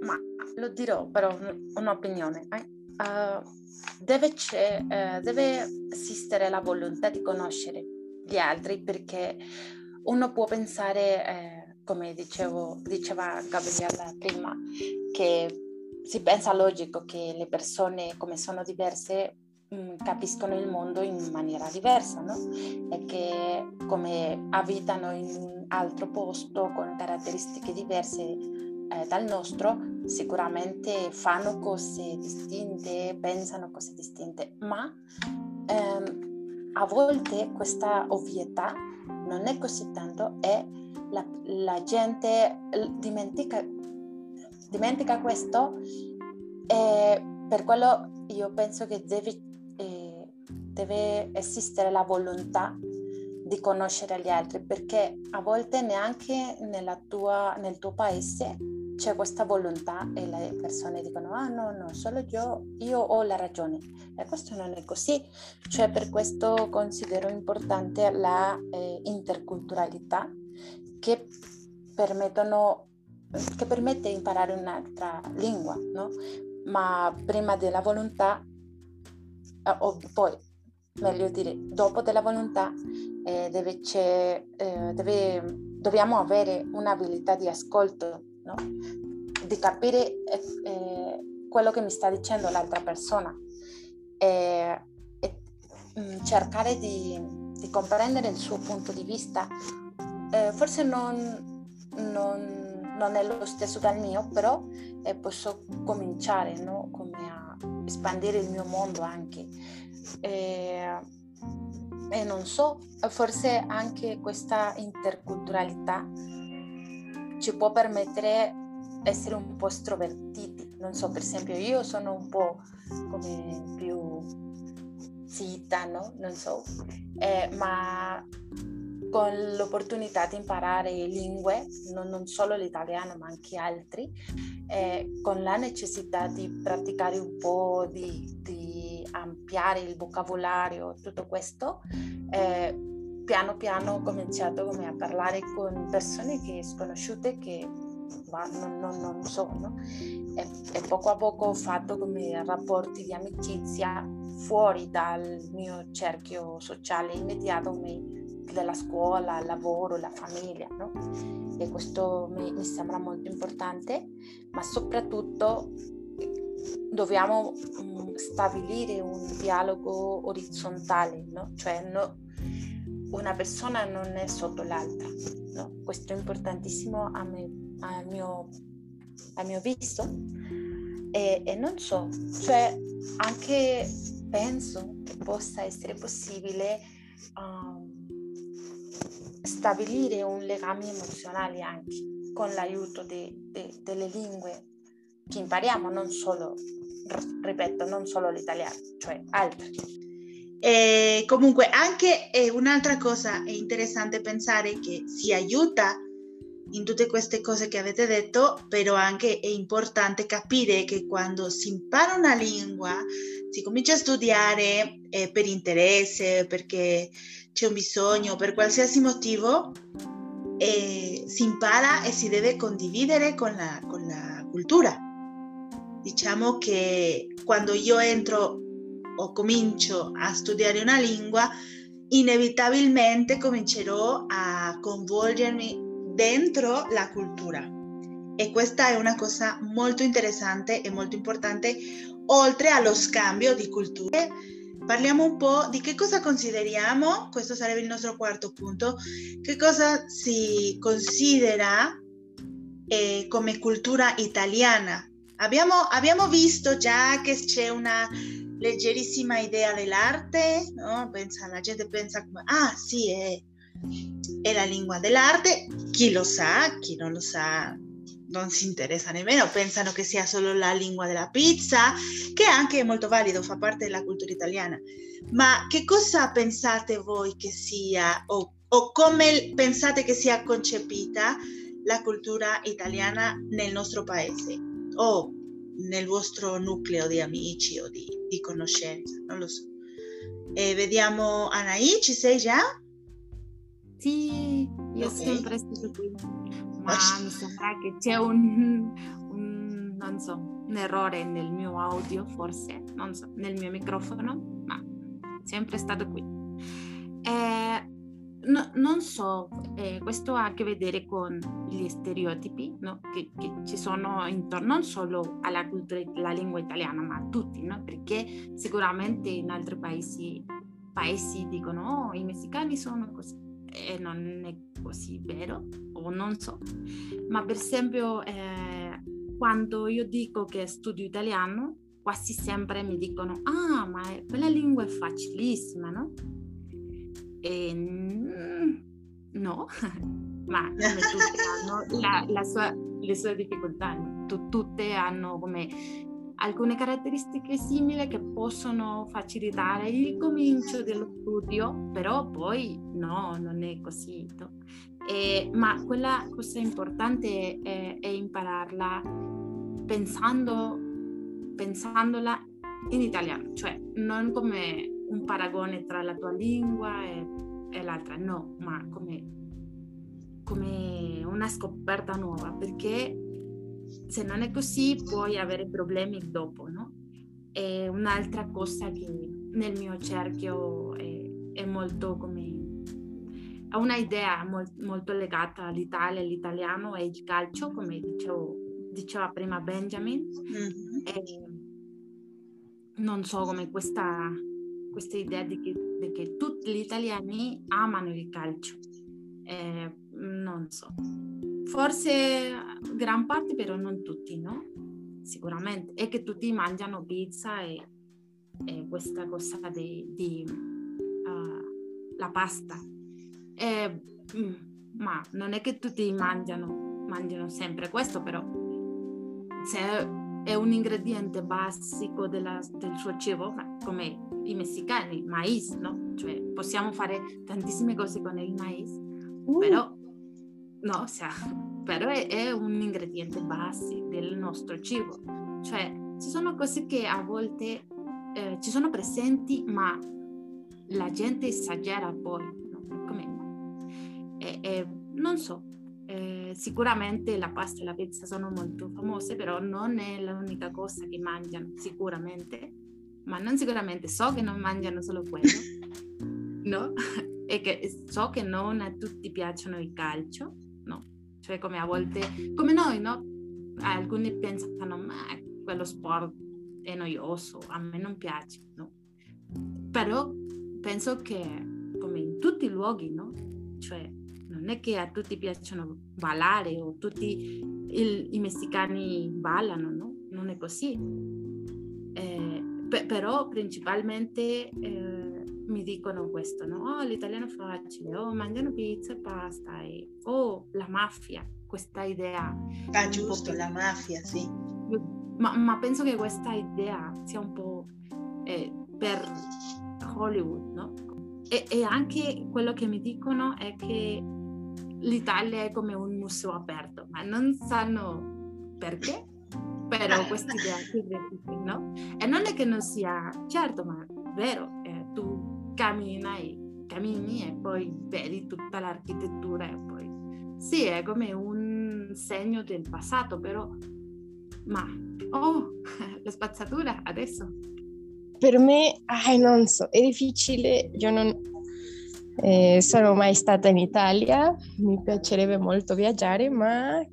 ma lo dirò, però un'opinione. Eh? Uh, deve, uh, deve, esistere la volontà di conoscere gli altri perché uno può pensare, eh, come dicevo, diceva Gabriella prima, che si pensa logico che le persone come sono diverse capiscono il mondo in maniera diversa, no? E che come abitano in un altro posto con caratteristiche diverse eh, dal nostro, sicuramente fanno cose distinte, pensano cose distinte, ma ehm, a volte questa ovvietà non è così tanto e la, la gente dimentica, dimentica questo e per quello io penso che deve deve esistere la volontà di conoscere gli altri perché a volte neanche tua, nel tuo paese c'è questa volontà e le persone dicono ah no no solo io, io ho la ragione e questo non è così cioè per questo considero importante la eh, interculturalità che permettono che permette di imparare un'altra lingua no? ma prima della volontà eh, poi meglio dire, dopo della volontà eh, deve, eh, deve, dobbiamo avere un'abilità di ascolto, no? di capire eh, eh, quello che mi sta dicendo l'altra persona e mh, mm, cercare di, di, comprendere il suo punto di vista. Eh, forse non, non, non, è lo stesso dal mio, però eh, posso cominciare no? come a espandere il mio mondo anche. E, e non so, forse anche questa interculturalità ci può permettere di essere un po' estrovertiti. Non so, per esempio, io sono un po' come più zitta, no? Non so, eh, ma con l'opportunità di imparare lingue, non, non solo l'italiano ma anche altri, eh, con la necessità di praticare un po', di, di ampliare il vocabolario, tutto questo, eh, piano piano ho cominciato come a parlare con persone che sconosciute che ma non, non, non so, e, e, poco a poco ho fatto come rapporti di amicizia fuori dal mio cerchio sociale immediato come della scuola, il lavoro, la famiglia, no? E questo mi, mi sembra molto importante, ma soprattutto dobbiamo um, stabilire un dialogo orizzontale, no? Cioè no, una persona non è sotto l'altra, no? Questo è importantissimo a me, al mio, a mio visto. E, e non so, cioè anche penso che possa essere possibile um, stabilire un legame emozionale anche con l'aiuto de, de, delle lingue che impariamo, non solo, ripeto, non solo l'italiano, cioè altre. E comunque anche eh, un'altra cosa è interessante pensare che si aiuta in tutte queste cose che avete detto, però anche è importante capire che quando si impara una lingua, si comincia a studiare eh, per interesse, perché c'è un bisogno, per qualsiasi motivo, eh, si impara e si deve condividere con la, con la cultura. Diciamo che quando io entro o comincio a studiare una lingua, inevitabilmente comincerò a coinvolgermi dentro la cultura. E questa è una cosa molto interessante e molto importante, oltre allo scambio di culture. Parliamo un po' di che cosa consideriamo, questo sarebbe il nostro quarto punto, che cosa si considera eh, come cultura italiana. Abbiamo, abbiamo visto già che c'è una leggerissima idea dell'arte, no? pensa, la gente pensa come, ah sì, è è la lingua dell'arte, chi lo sa, chi non lo sa non si interessa nemmeno, pensano che sia solo la lingua della pizza, che anche è molto valido, fa parte della cultura italiana. Ma che cosa pensate voi che sia o, o come pensate che sia concepita la cultura italiana nel nostro paese o nel vostro nucleo di amici o di, di conoscenza? Non lo so. E vediamo Anaì, ci sei già? Sì, io okay. sempre stato qui, ma mi sembra che c'è un, un, non so, un errore nel mio audio, forse, non so, nel mio microfono, ma sempre stato qui. Eh, no, non so, eh, questo ha a che vedere con gli stereotipi no? che, che, ci sono intorno non solo alla cultura, alla lingua italiana, ma a tutti, no? perché sicuramente in altri paesi, paesi dicono oh, i messicani sono così e non è così vero, o non so, ma per esempio eh, quando io dico che studio italiano, quasi sempre mi dicono, ah, ma quella lingua è facilissima, no? E no, ma tutte hanno la, la sua, le sue difficoltà, tutte hanno come alcune caratteristiche simili che possono facilitare il comincio dello studio, però poi no, non è così. E, ma quella cosa importante è, è impararla pensando, pensandola in italiano, cioè non come un paragone tra la tua lingua e, e l'altra, no, ma come, come una scoperta nuova, perché se non è così puoi avere problemi dopo, no? E un'altra cosa che nel mio cerchio è, è molto come ha una idea molt, molto legata all'Italia, all'italiano e il calcio, come dicevo, diceva prima Benjamin. Mm-hmm. non so come questa, questa idea di che, di che, tutti gli italiani amano il calcio. Eh, non so forse gran parte, però non tutti, no? sicuramente, e che tutti mangiano pizza e, e questa cosa di, di uh, la pasta. E, mm, ma non è che tutti mangiano, mangiano sempre questo, però se è un ingrediente basico della, del suo cibo, come i messicani, mais, no? Cioè possiamo fare tantissime cose con il mais, uh. però, no, o sea, però è, è, un ingrediente basico del nostro cibo. Cioè ci sono cose che a volte eh, ci sono presenti, ma la gente esagera poi, no? Come, e, e, non so, eh, sicuramente la pasta e la pizza sono molto famose, però non è l'unica cosa che mangiano, sicuramente, ma non sicuramente so che non mangiano solo quello, no? e che so che non a tutti piacciono il calcio, no? Cioè come a volte, come noi, no? Alcuni pensano, ma quello sport è noioso, a me non piace, no? Però penso che come in tutti i luoghi, no? Cioè non è che a tutti piacciono ballare o tutti il, i messicani ballano, no? Non è così. Eh, pe- però principalmente eh, mi dicono questo, no? Oh, l'italiano facile, oh, mangiano pizza e pasta, e, oh, la mafia, questa idea. Ah, giusto, la mafia, sì. Ma, ma, penso che questa idea sia un po' eh, per Hollywood, no? E, e anche quello che mi dicono è che l'Italia è come un museo aperto, ma non sanno perché, però questa idea si no? E non è che non sia, certo, ma è vero, eh, tu cammini, cammini e poi vedi tutta l'architettura e poi sì, è come un segno del passato, però ma oh, la spazzatura adesso. Per me, ah, non so, è difficile, io non, eh, sono mai stata in Italia, mi piacerebbe molto viaggiare, ma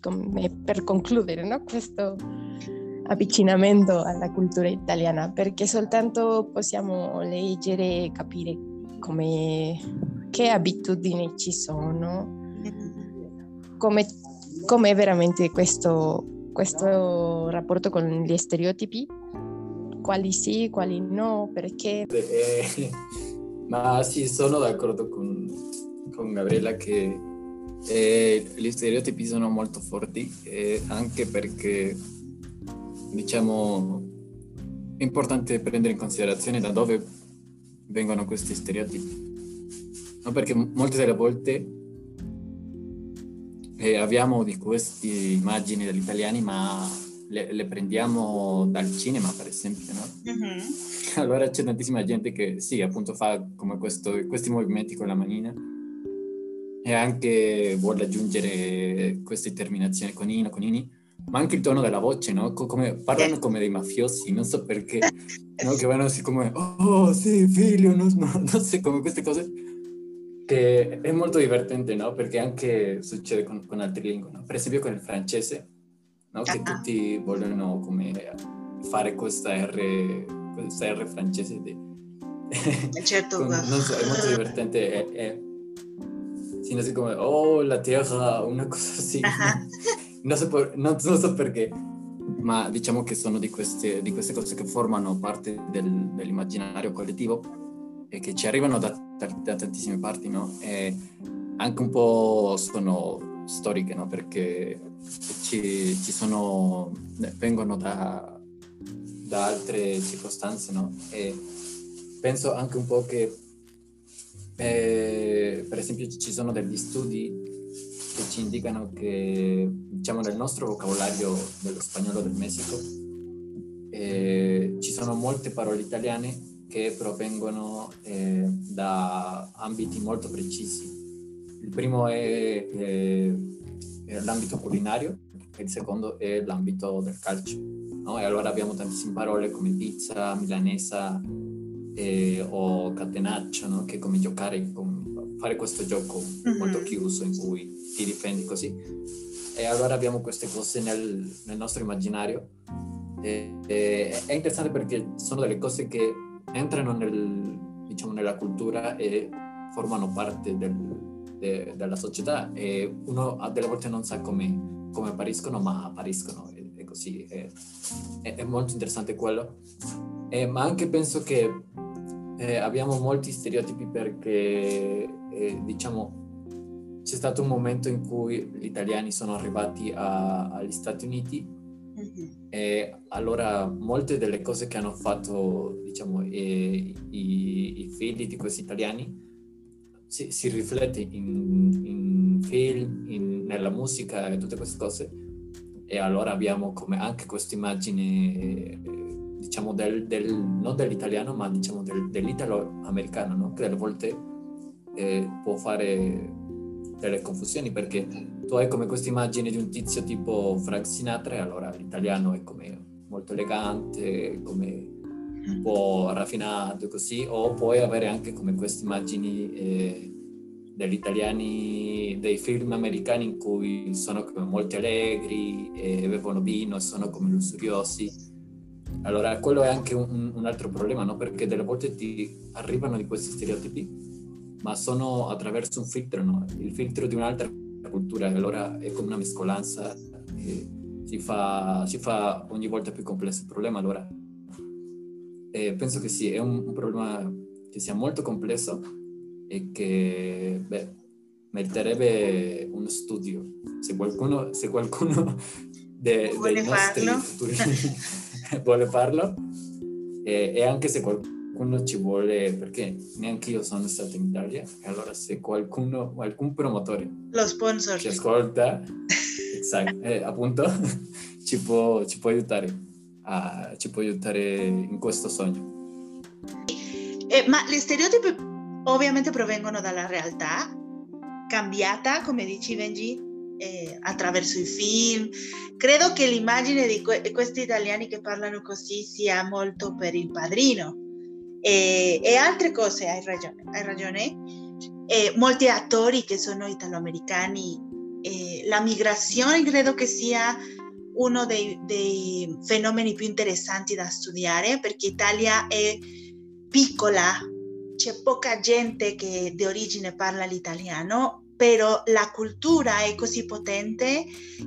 come per concludere no? questo avvicinamento alla cultura italiana, perché soltanto possiamo leggere e capire come, che abitudini ci sono, come, come veramente questo, questo rapporto con gli stereotipi, quali sì, quali no, perché... Eh, ma sì, sono d'accordo con, con Gabriella che eh, gli stereotipi sono molto forti eh, anche perché diciamo è importante prendere in considerazione da dove vengono questi stereotipi. No, perché molte delle volte eh, abbiamo di queste immagini degli italiani, ma le, le, prendiamo dal cinema, per esempio, no? Mm-hmm. Allora c'è tantissima gente che sì, appunto fa come questo, questi movimenti con la manina e anche vuole aggiungere queste terminazioni conino, conini, ma anche il tono della voce, no? Come, parlano come dei mafiosi, non so perché, no? Che vanno così come, oh sì, figlio, non, no, non so, come queste cose che è molto divertente, no? Perché anche succede con, con altri lingue, no? Per esempio con il francese, no? Che tutti vogliono come fare questa R, questa R francese di... certo, con, non so, è molto divertente, è, è sì, no sé come, oh, la terra, una cosa così. Uh-huh. Non, so non, non, so perché, ma diciamo che sono di queste, di queste cose che formano parte del, dell'immaginario collettivo e che ci arrivano da, da, da tantissime parti, no? E anche un po' sono storiche, no? perché ci, ci sono, vengono da, da, altre circostanze, no? e penso anche un po' che, eh, per esempio, ci sono degli studi che ci indicano che, diciamo, nel nostro vocabolario dello spagnolo del Messico eh, ci sono molte parole italiane che provengono eh, da ambiti molto precisi il primo è, è l'ambito culinario il secondo è l'ambito del calcio. No? E allora abbiamo tantissime parole come pizza, milanesa eh, o catenaccio, no? che è come giocare, come fare questo gioco mm-hmm. molto chiuso in cui ti difendi così. E allora abbiamo queste cose nel, nel nostro immaginario. E, e, è interessante perché sono delle cose che entrano nel, diciamo, nella cultura e formano parte del, de, della società e uno delle volte non sa come, come appariscono, ma appariscono. E, e così, è, è, è molto interessante quello. Eh, ma anche penso che eh, abbiamo molti stereotipi perché, eh, diciamo, c'è stato un momento in cui gli italiani sono arrivati a, agli Stati Uniti mm-hmm. e allora molte delle cose che hanno fatto, diciamo, i, i, i figli di questi italiani si, si riflette in, in film, in, nella musica e tutte queste cose. E allora abbiamo come anche questa immagine, diciamo, del, del, non dell'italiano, ma diciamo del, dell'italo-americano, no? che delle volte eh, può fare delle confusioni perché tu hai come questa immagine di un tizio tipo Frank Sinatra e allora l'italiano è come molto elegante, come un po' raffinato così, o puoi avere anche come queste immagini eh, degli italiani dei film americani in cui sono come molto allegri, e bevono vino e sono come lussuriosi. Allora, quello è anche un, un altro problema, no? Perché delle volte ti arrivano di questi stereotipi ma sono attraverso un filtro, no? il filtro di un'altra cultura, allora è come una mescolanza e si fa, si fa ogni volta più complesso il problema. Allora eh, penso che sì, è un, un, problema che sia molto complesso e che beh, meriterebbe uno studio. Se qualcuno, se qualcuno de, dei nostri futuri vuole farlo, e, e anche se qualcuno qualcuno ci vuole, perché neanche io sono stato in Italia, allora se qualcuno, alcun promotore lo sponsor ci ascolta, esatto, eh, appunto, ci può, ci può aiutare, a, ci può aiutare in questo sogno. Eh, ma gli stereotipi ovviamente provengono dalla realtà cambiata, come dici Benji, eh, attraverso i film. Credo che l'immagine di que- questi italiani che parlano così sia molto per il padrino, e, e altre cose, hai ragione. Hai ragione. E molti attori che sono italoamericani, la migrazione credo che sia uno dei, dei, fenomeni più interessanti da studiare perché Italia è piccola, c'è poca gente che di origine parla l'italiano, però la cultura è così potente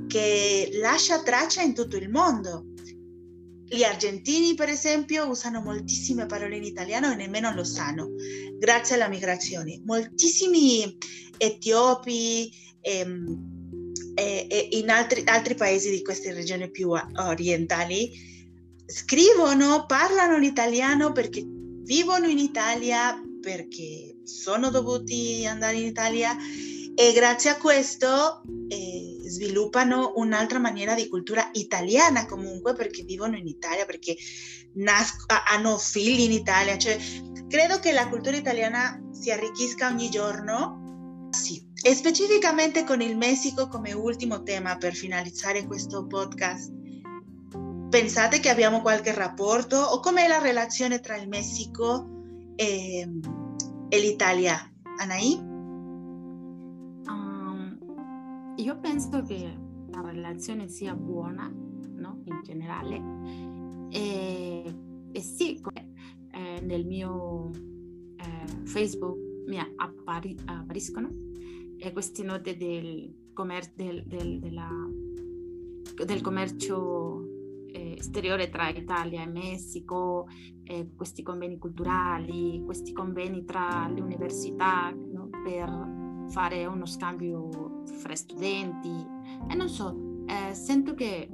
che lascia traccia in tutto il mondo. Gli argentini, per esempio, usano moltissime parole in italiano e nemmeno lo sanno, grazie alla migrazione. Moltissimi etiopi ehm, e, e in altri, altri paesi di queste regioni più orientali scrivono, parlano l'italiano perché vivono in Italia, perché sono dovuti andare in Italia e grazie a questo eh, sviluppano un'altra maniera di cultura italiana comunque perché vivono in Italia, perché nas- hanno figli in Italia. Cioè, credo che la cultura italiana si arricchisca ogni giorno. Sì, e specificamente con il Messico come ultimo tema per finalizzare questo podcast. Pensate che abbiamo qualche rapporto o com'è la relazione tra il Messico e, e l'Italia? Anaì? Io penso che la relazione sia buona, no? In generale. E, e sì, eh, nel mio eh, Facebook mi appari, appariscono eh, queste note del, commer- del, del, della, del commercio eh, esteriore tra Italia e Messico, questi conveni culturali, questi conveni tra le università no? per fare uno scambio fra studenti e non so, eh, sento che,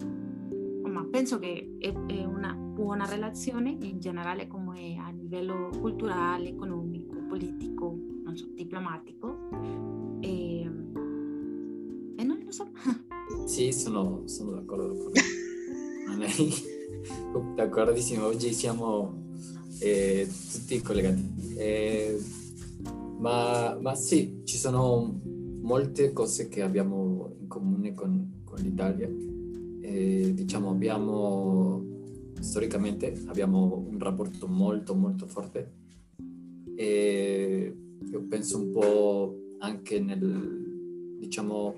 ma penso che è, è, una buona relazione in generale come a livello culturale, economico, politico, non so, diplomatico e, e non lo so. Sì, sono, sono d'accordo con lei. D'accordissimo, oggi siamo eh, tutti collegati. Eh, ma, ma, sì, ci sono molte cose che abbiamo in comune con, con l'Italia. E, diciamo, abbiamo storicamente abbiamo un rapporto molto molto forte e io penso un po' anche nel diciamo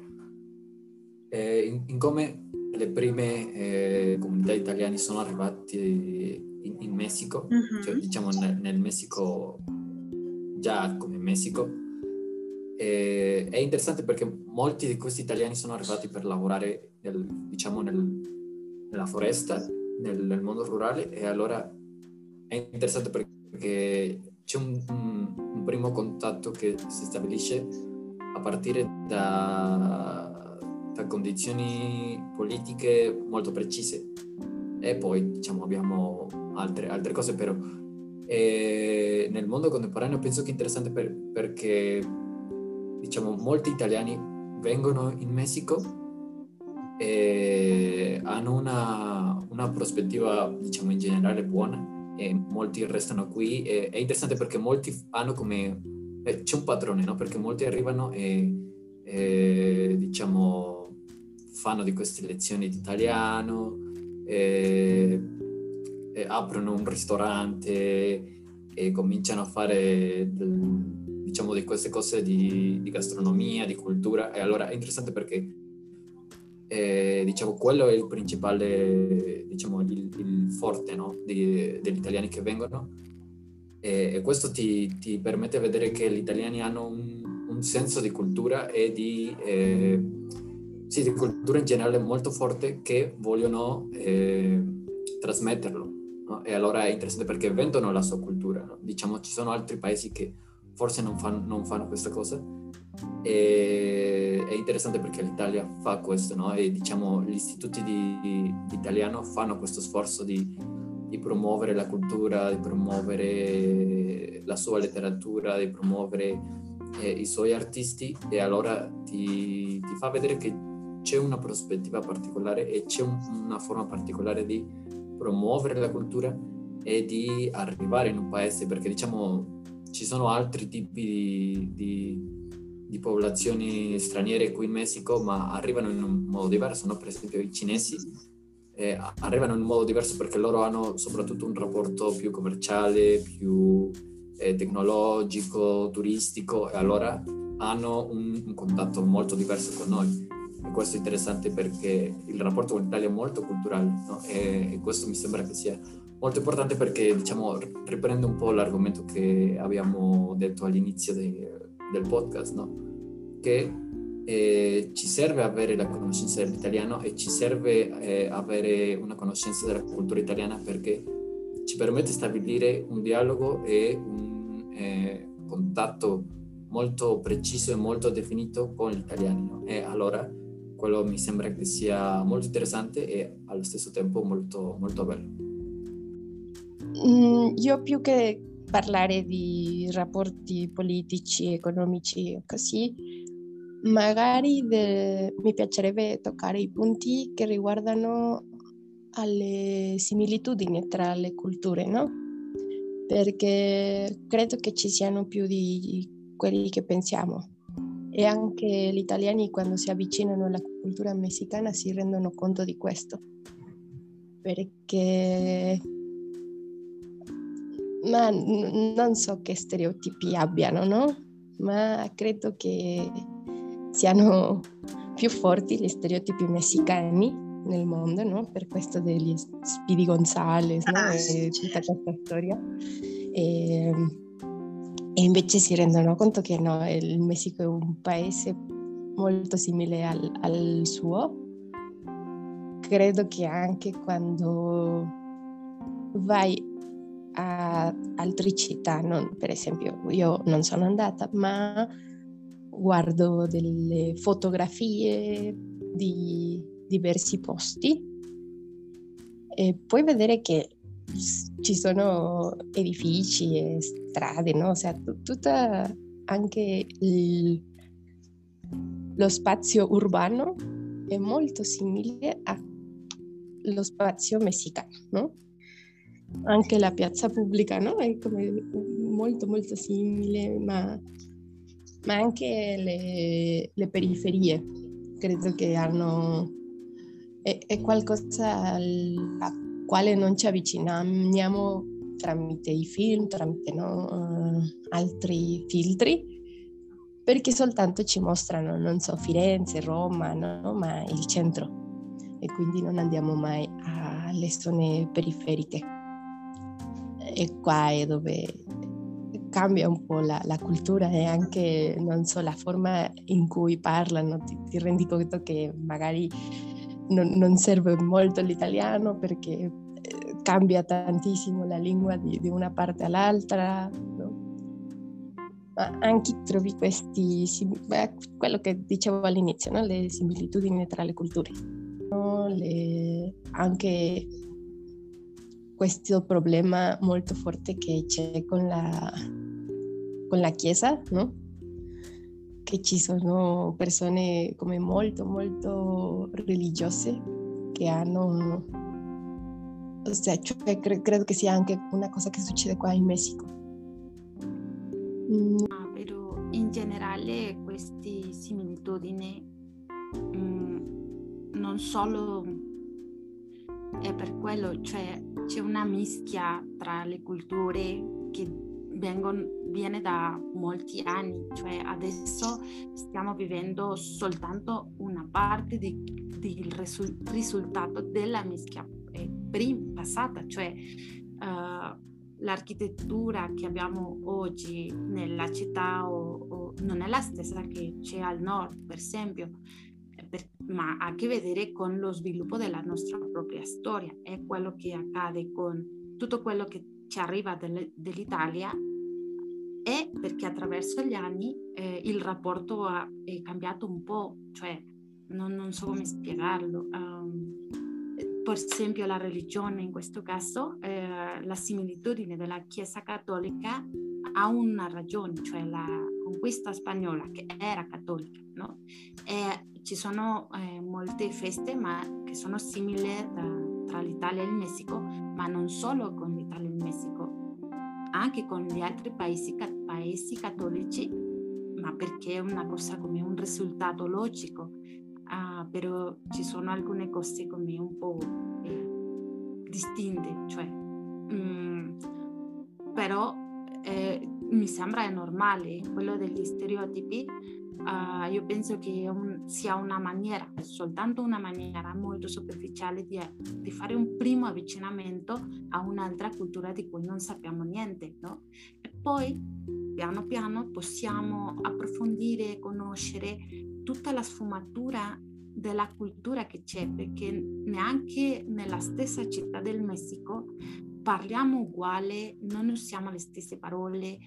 eh, in, in, come le prime eh, comunità italiane sono arrivate in, in Messico, mm-hmm. cioè diciamo nel, nel Messico già come Messico. E è interessante perché molti di questi italiani sono arrivati per lavorare nel, diciamo nel, nella foresta, nel, nel, mondo rurale e allora è interessante perché c'è un, un, un primo contatto che si stabilisce a partire da, da condizioni politiche molto precise e poi diciamo abbiamo altre, altre cose però e nel mondo contemporaneo penso che è interessante per, perché diciamo molti italiani vengono in Messico e hanno una, una prospettiva diciamo in generale buona e molti restano qui e, è interessante perché molti hanno come eh, c'è un padrone no? perché molti arrivano e, e diciamo fanno di queste lezioni di italiano e, eh, aprono un ristorante e cominciano a fare diciamo di queste cose di, di, gastronomia, di cultura e allora è interessante perché eh, diciamo quello è il principale diciamo il, il forte no? di, degli italiani che vengono e, e questo ti, ti, permette di vedere che gli italiani hanno un, un senso di cultura e di eh, sì, di cultura in generale molto forte che vogliono eh, trasmetterlo No? E allora è interessante perché vendono la sua cultura. No? Diciamo, ci sono altri paesi che forse non fanno, non fanno questa cosa. E è interessante perché l'Italia fa questo, no? E diciamo, gli istituti di, di italiano fanno questo sforzo di, di promuovere la cultura, di promuovere la sua letteratura, di promuovere eh, i suoi artisti e allora ti, ti, fa vedere che c'è una prospettiva particolare e c'è un, una forma particolare di promuovere la cultura e di arrivare in un paese, perché diciamo ci sono altri tipi di, di, di popolazioni straniere qui in Messico, ma arrivano in un modo diverso, no? per esempio i cinesi eh, arrivano in un modo diverso perché loro hanno soprattutto un rapporto più commerciale, più eh, tecnologico, turistico e allora hanno un, un contatto molto diverso con noi e questo è interessante perché il rapporto con l'Italia è molto culturale no? e, e, questo mi sembra che sia molto importante perché diciamo riprende un po' l'argomento che abbiamo detto all'inizio de, del podcast no? che eh, ci serve avere la conoscenza dell'italiano e ci serve eh, avere una conoscenza della cultura italiana perché ci permette di stabilire un dialogo e un eh, contatto molto preciso e molto definito con gli italiani no? e allora quello mi sembra che sia molto interessante e allo stesso tempo molto, molto bello. Mm, io più che parlare di rapporti politici, economici così, magari de, mi piacerebbe toccare i punti che riguardano alle similitudini tra le culture, no? Perché credo che ci siano più di quelli che pensiamo e anche gli italiani quando si avvicinano alla cultura messicana si rendono conto di questo, perché ma non so che stereotipi abbiano, no? Ma credo che siano più forti gli stereotipi messicani nel mondo, no? Per questo degli Speedy Gonzales, no? Ah, e tutta questa storia. E, e invece si rendono conto che no, il Messico è un paese molto simile al, al suo. Credo che anche quando vai a altre città, non, per esempio io non sono andata, ma guardo delle fotografie di diversi posti e puoi vedere che ci sono edifici e strade, no? O sea, tutta anche il, lo spazio urbano è molto simile allo spazio messicano, no? Anche la piazza pubblica, no? È molto molto simile, ma, ma anche le, le periferie credo che hanno è, è qualcosa al, quale non ci avviciniamo tramite i film, tramite no, uh, altri filtri, perché soltanto ci mostrano, non so, Firenze, Roma, no? ma il centro e quindi non andiamo mai alle zone periferiche. E qua è dove cambia un po' la, la, cultura e anche, non so, la forma in cui parlano, ti, ti rendi conto che magari non, non serve molto l'italiano perché eh, cambia tantissimo la lingua di, di una parte all'altra. No? Ma anche trovi questi, quello che dicevo all'inizio, no? le similitudini tra le culture. No? Le, anche questo problema molto forte che c'è con la, con la Chiesa, no? Che ci sono persone come molto, molto religiose che hanno, o sea, cioè, cre- credo che sia anche una cosa che succede qua in Messico. Mm. Ah, però in generale queste similitudini mm, non solo è per quello, cioè c'è una mischia tra le culture che vengono, viene da molti anni, cioè adesso stiamo vivendo soltanto una parte del risul- risultato della mischia eh, prim- passata, cioè uh, l'architettura che abbiamo oggi nella città o, o non è la stessa che c'è al nord, per esempio. Per, ma ha a che vedere con lo sviluppo della nostra propria storia, è quello che accade con tutto quello che ci arriva del, dell'Italia perché attraverso gli anni eh, il rapporto ha, è cambiato un po', cioè non, non so come spiegarlo. Um, per esempio la religione in questo caso, eh, la similitudine della Chiesa cattolica ha una ragione, cioè la conquista spagnola che era cattolica, no? E ci sono eh, molte feste ma che sono simili tra l'Italia e il Messico, ma non solo con l'Italia e il Messico, anche con gli altri paesi, paesi cattolici, ma perché è una cosa come un risultato logico, uh, però ci sono alcune cose come un po' eh, distinte, cioè, mm, però eh, mi sembra normale quello degli stereotipi uh, io penso che un, sia una maniera, soltanto una maniera molto superficiale di, di, fare un primo avvicinamento a un'altra cultura di cui non sappiamo niente, no? E poi piano piano possiamo approfondire e conoscere tutta la sfumatura della cultura che c'è, perché neanche nella stessa città del Messico parliamo uguale, non usiamo le stesse parole.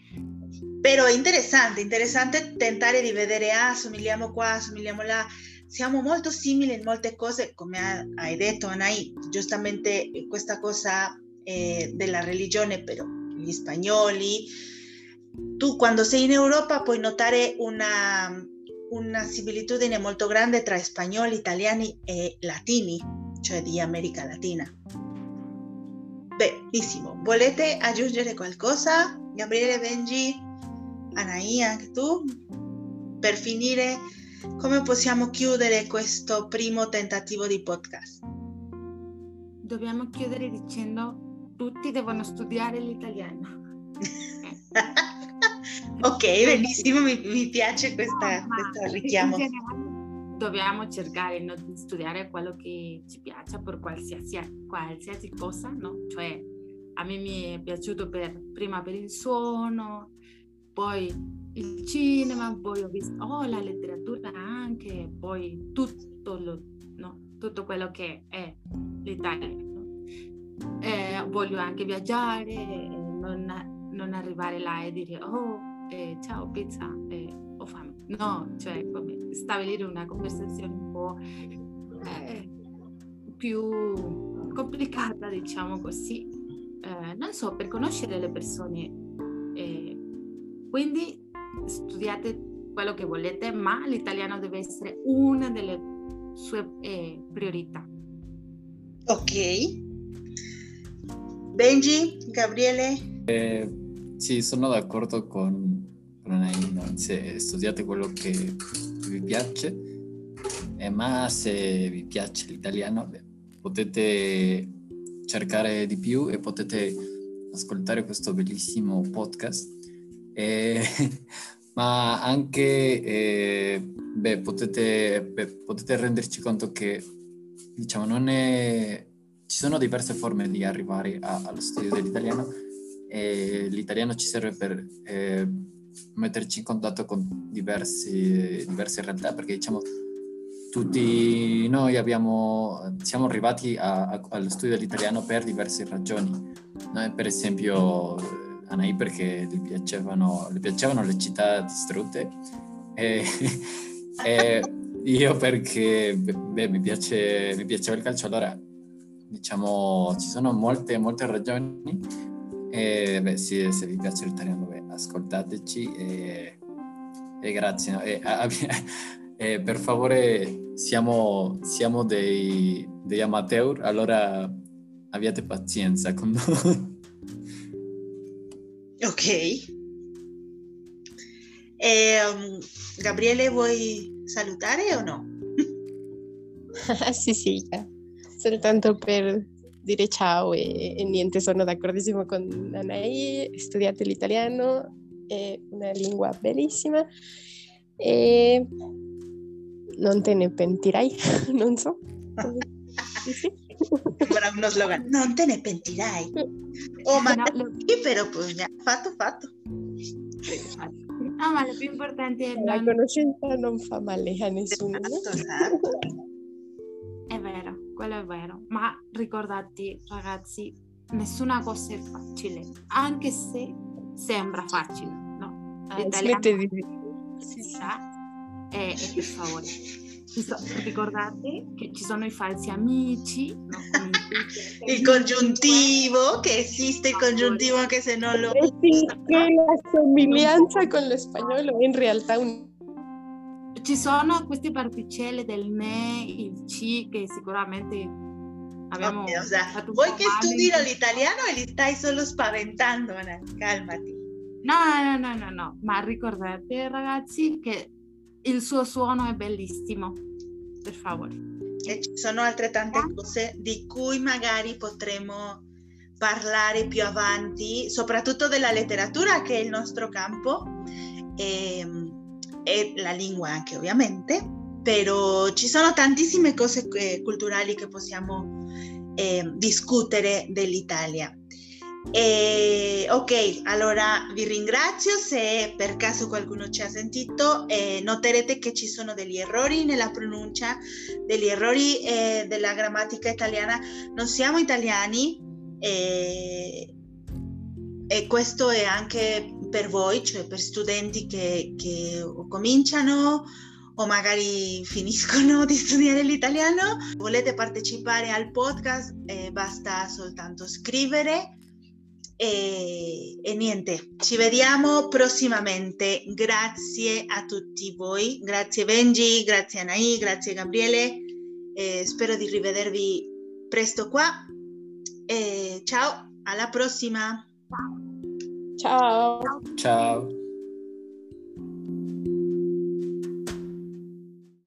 Però è interessante, interessante tentare di vedere, ah, somigliamo qua, somigliamo là. Siamo molto simili in molte cose, come hai detto Anai, giustamente questa cosa eh, della religione, però gli spagnoli. Tu quando sei in Europa puoi notare una, una similitudine molto grande tra spagnoli, italiani e latini, cioè di America Latina. Benissimo, volete aggiungere qualcosa? Gabriele, Benji, Anaì, anche tu? Per finire, come possiamo chiudere questo primo tentativo di podcast? Dobbiamo chiudere dicendo tutti devono studiare l'italiano. ok, benissimo, mi, mi piace questo richiamo dobbiamo cercare no, di studiare quello che ci piace per qualsiasi, qualsiasi cosa, no? Cioè, a me mi è piaciuto per, prima per il suono, poi il cinema, poi ho visto oh, la letteratura anche, poi tutto, lo, no? tutto quello che è l'Italia. Eh, voglio anche viaggiare, non, non, arrivare là e dire oh, eh, ciao pizza, eh, no, cioè come stabilire una conversazione un po' eh, più complicata, diciamo così, eh, non so, per conoscere le persone. Eh, quindi studiate quello che volete, ma l'italiano deve essere una delle sue eh, priorità. Ok. Benji, Gabriele? Eh, sì, sono d'accordo con non se studiate quello che vi piace, eh, ma se vi piace l'italiano potete cercare di più e potete ascoltare questo bellissimo podcast. Eh, ma anche eh, beh, potete, beh, potete renderci conto che diciamo non è ci sono diverse forme di arrivare a, allo studio dell'italiano e l'italiano ci serve per eh, metterci in contatto con diversi, diverse realtà perché diciamo tutti noi abbiamo, siamo arrivati a, a, allo studio dell'italiano per diverse ragioni. No? Per esempio, Anaì perché le piacevano, le piacevano le città distrutte e, e io perché beh, mi, piace, mi piaceva il calcio, allora diciamo ci sono molte, molte ragioni e beh, sì, se vi piace l'italiano ascoltateci e, e grazie. No? E, a, e per favore siamo, siamo dei, dei amateur, allora abbiate pazienza con noi. Ok. E, um, Gabriele, vuoi salutare o no? sì, sì, soltanto per dire ciao e, e, niente, sono d'accordissimo con Anaì, studiate l'italiano, è una lingua bellissima e non te ne pentirai, non so. sì. Sembra uno slogan, non te ne pentirai. Oh, ma no, lo... però poi fatto, fatto. No, ma lo più importante è... La non... conoscenza non fa male a nessuno. Esatto, esatto. È vero, quello è vero. Ma ricordate, ragazzi, nessuna cosa è facile, anche se sembra facile, no? Eh, smette di... Si sa, e, e per favore ricordate che ci sono i falsi amici, no? il congiuntivo, che esiste il congiuntivo anche se non lo sì, che la somiglianza con lo spagnolo è in realtà un... Ci sono queste particelle del ne, il ci, che sicuramente abbiamo... Okay, o sea, vuoi che studi l'italiano e li stai solo spaventando, calmati. No, no, no, no, no, ma ricordate ragazzi che il suo suono è bellissimo, per favore. E ci sono altrettante cose di cui magari potremo parlare più avanti, soprattutto della letteratura che è il nostro campo. E, ehm, e la lingua anche ovviamente, però ci sono tantissime cose eh, culturali che possiamo eh, discutere dell'Italia. E, ok, allora vi ringrazio. Se per caso qualcuno ci ha sentito, eh, noterete che ci sono degli errori nella pronuncia, degli errori eh, della grammatica italiana. Non siamo italiani e questo è anche per voi, cioè per studenti che, che cominciano o magari finiscono di studiare l'italiano. Volete partecipare al podcast? Eh, basta soltanto scrivere e, e, niente, ci vediamo prossimamente. Grazie a tutti voi, grazie Benji, grazie Anaì, grazie Gabriele. Eh, spero di rivedervi presto qua. E ciao, alla prossima. Ciao. Ciao.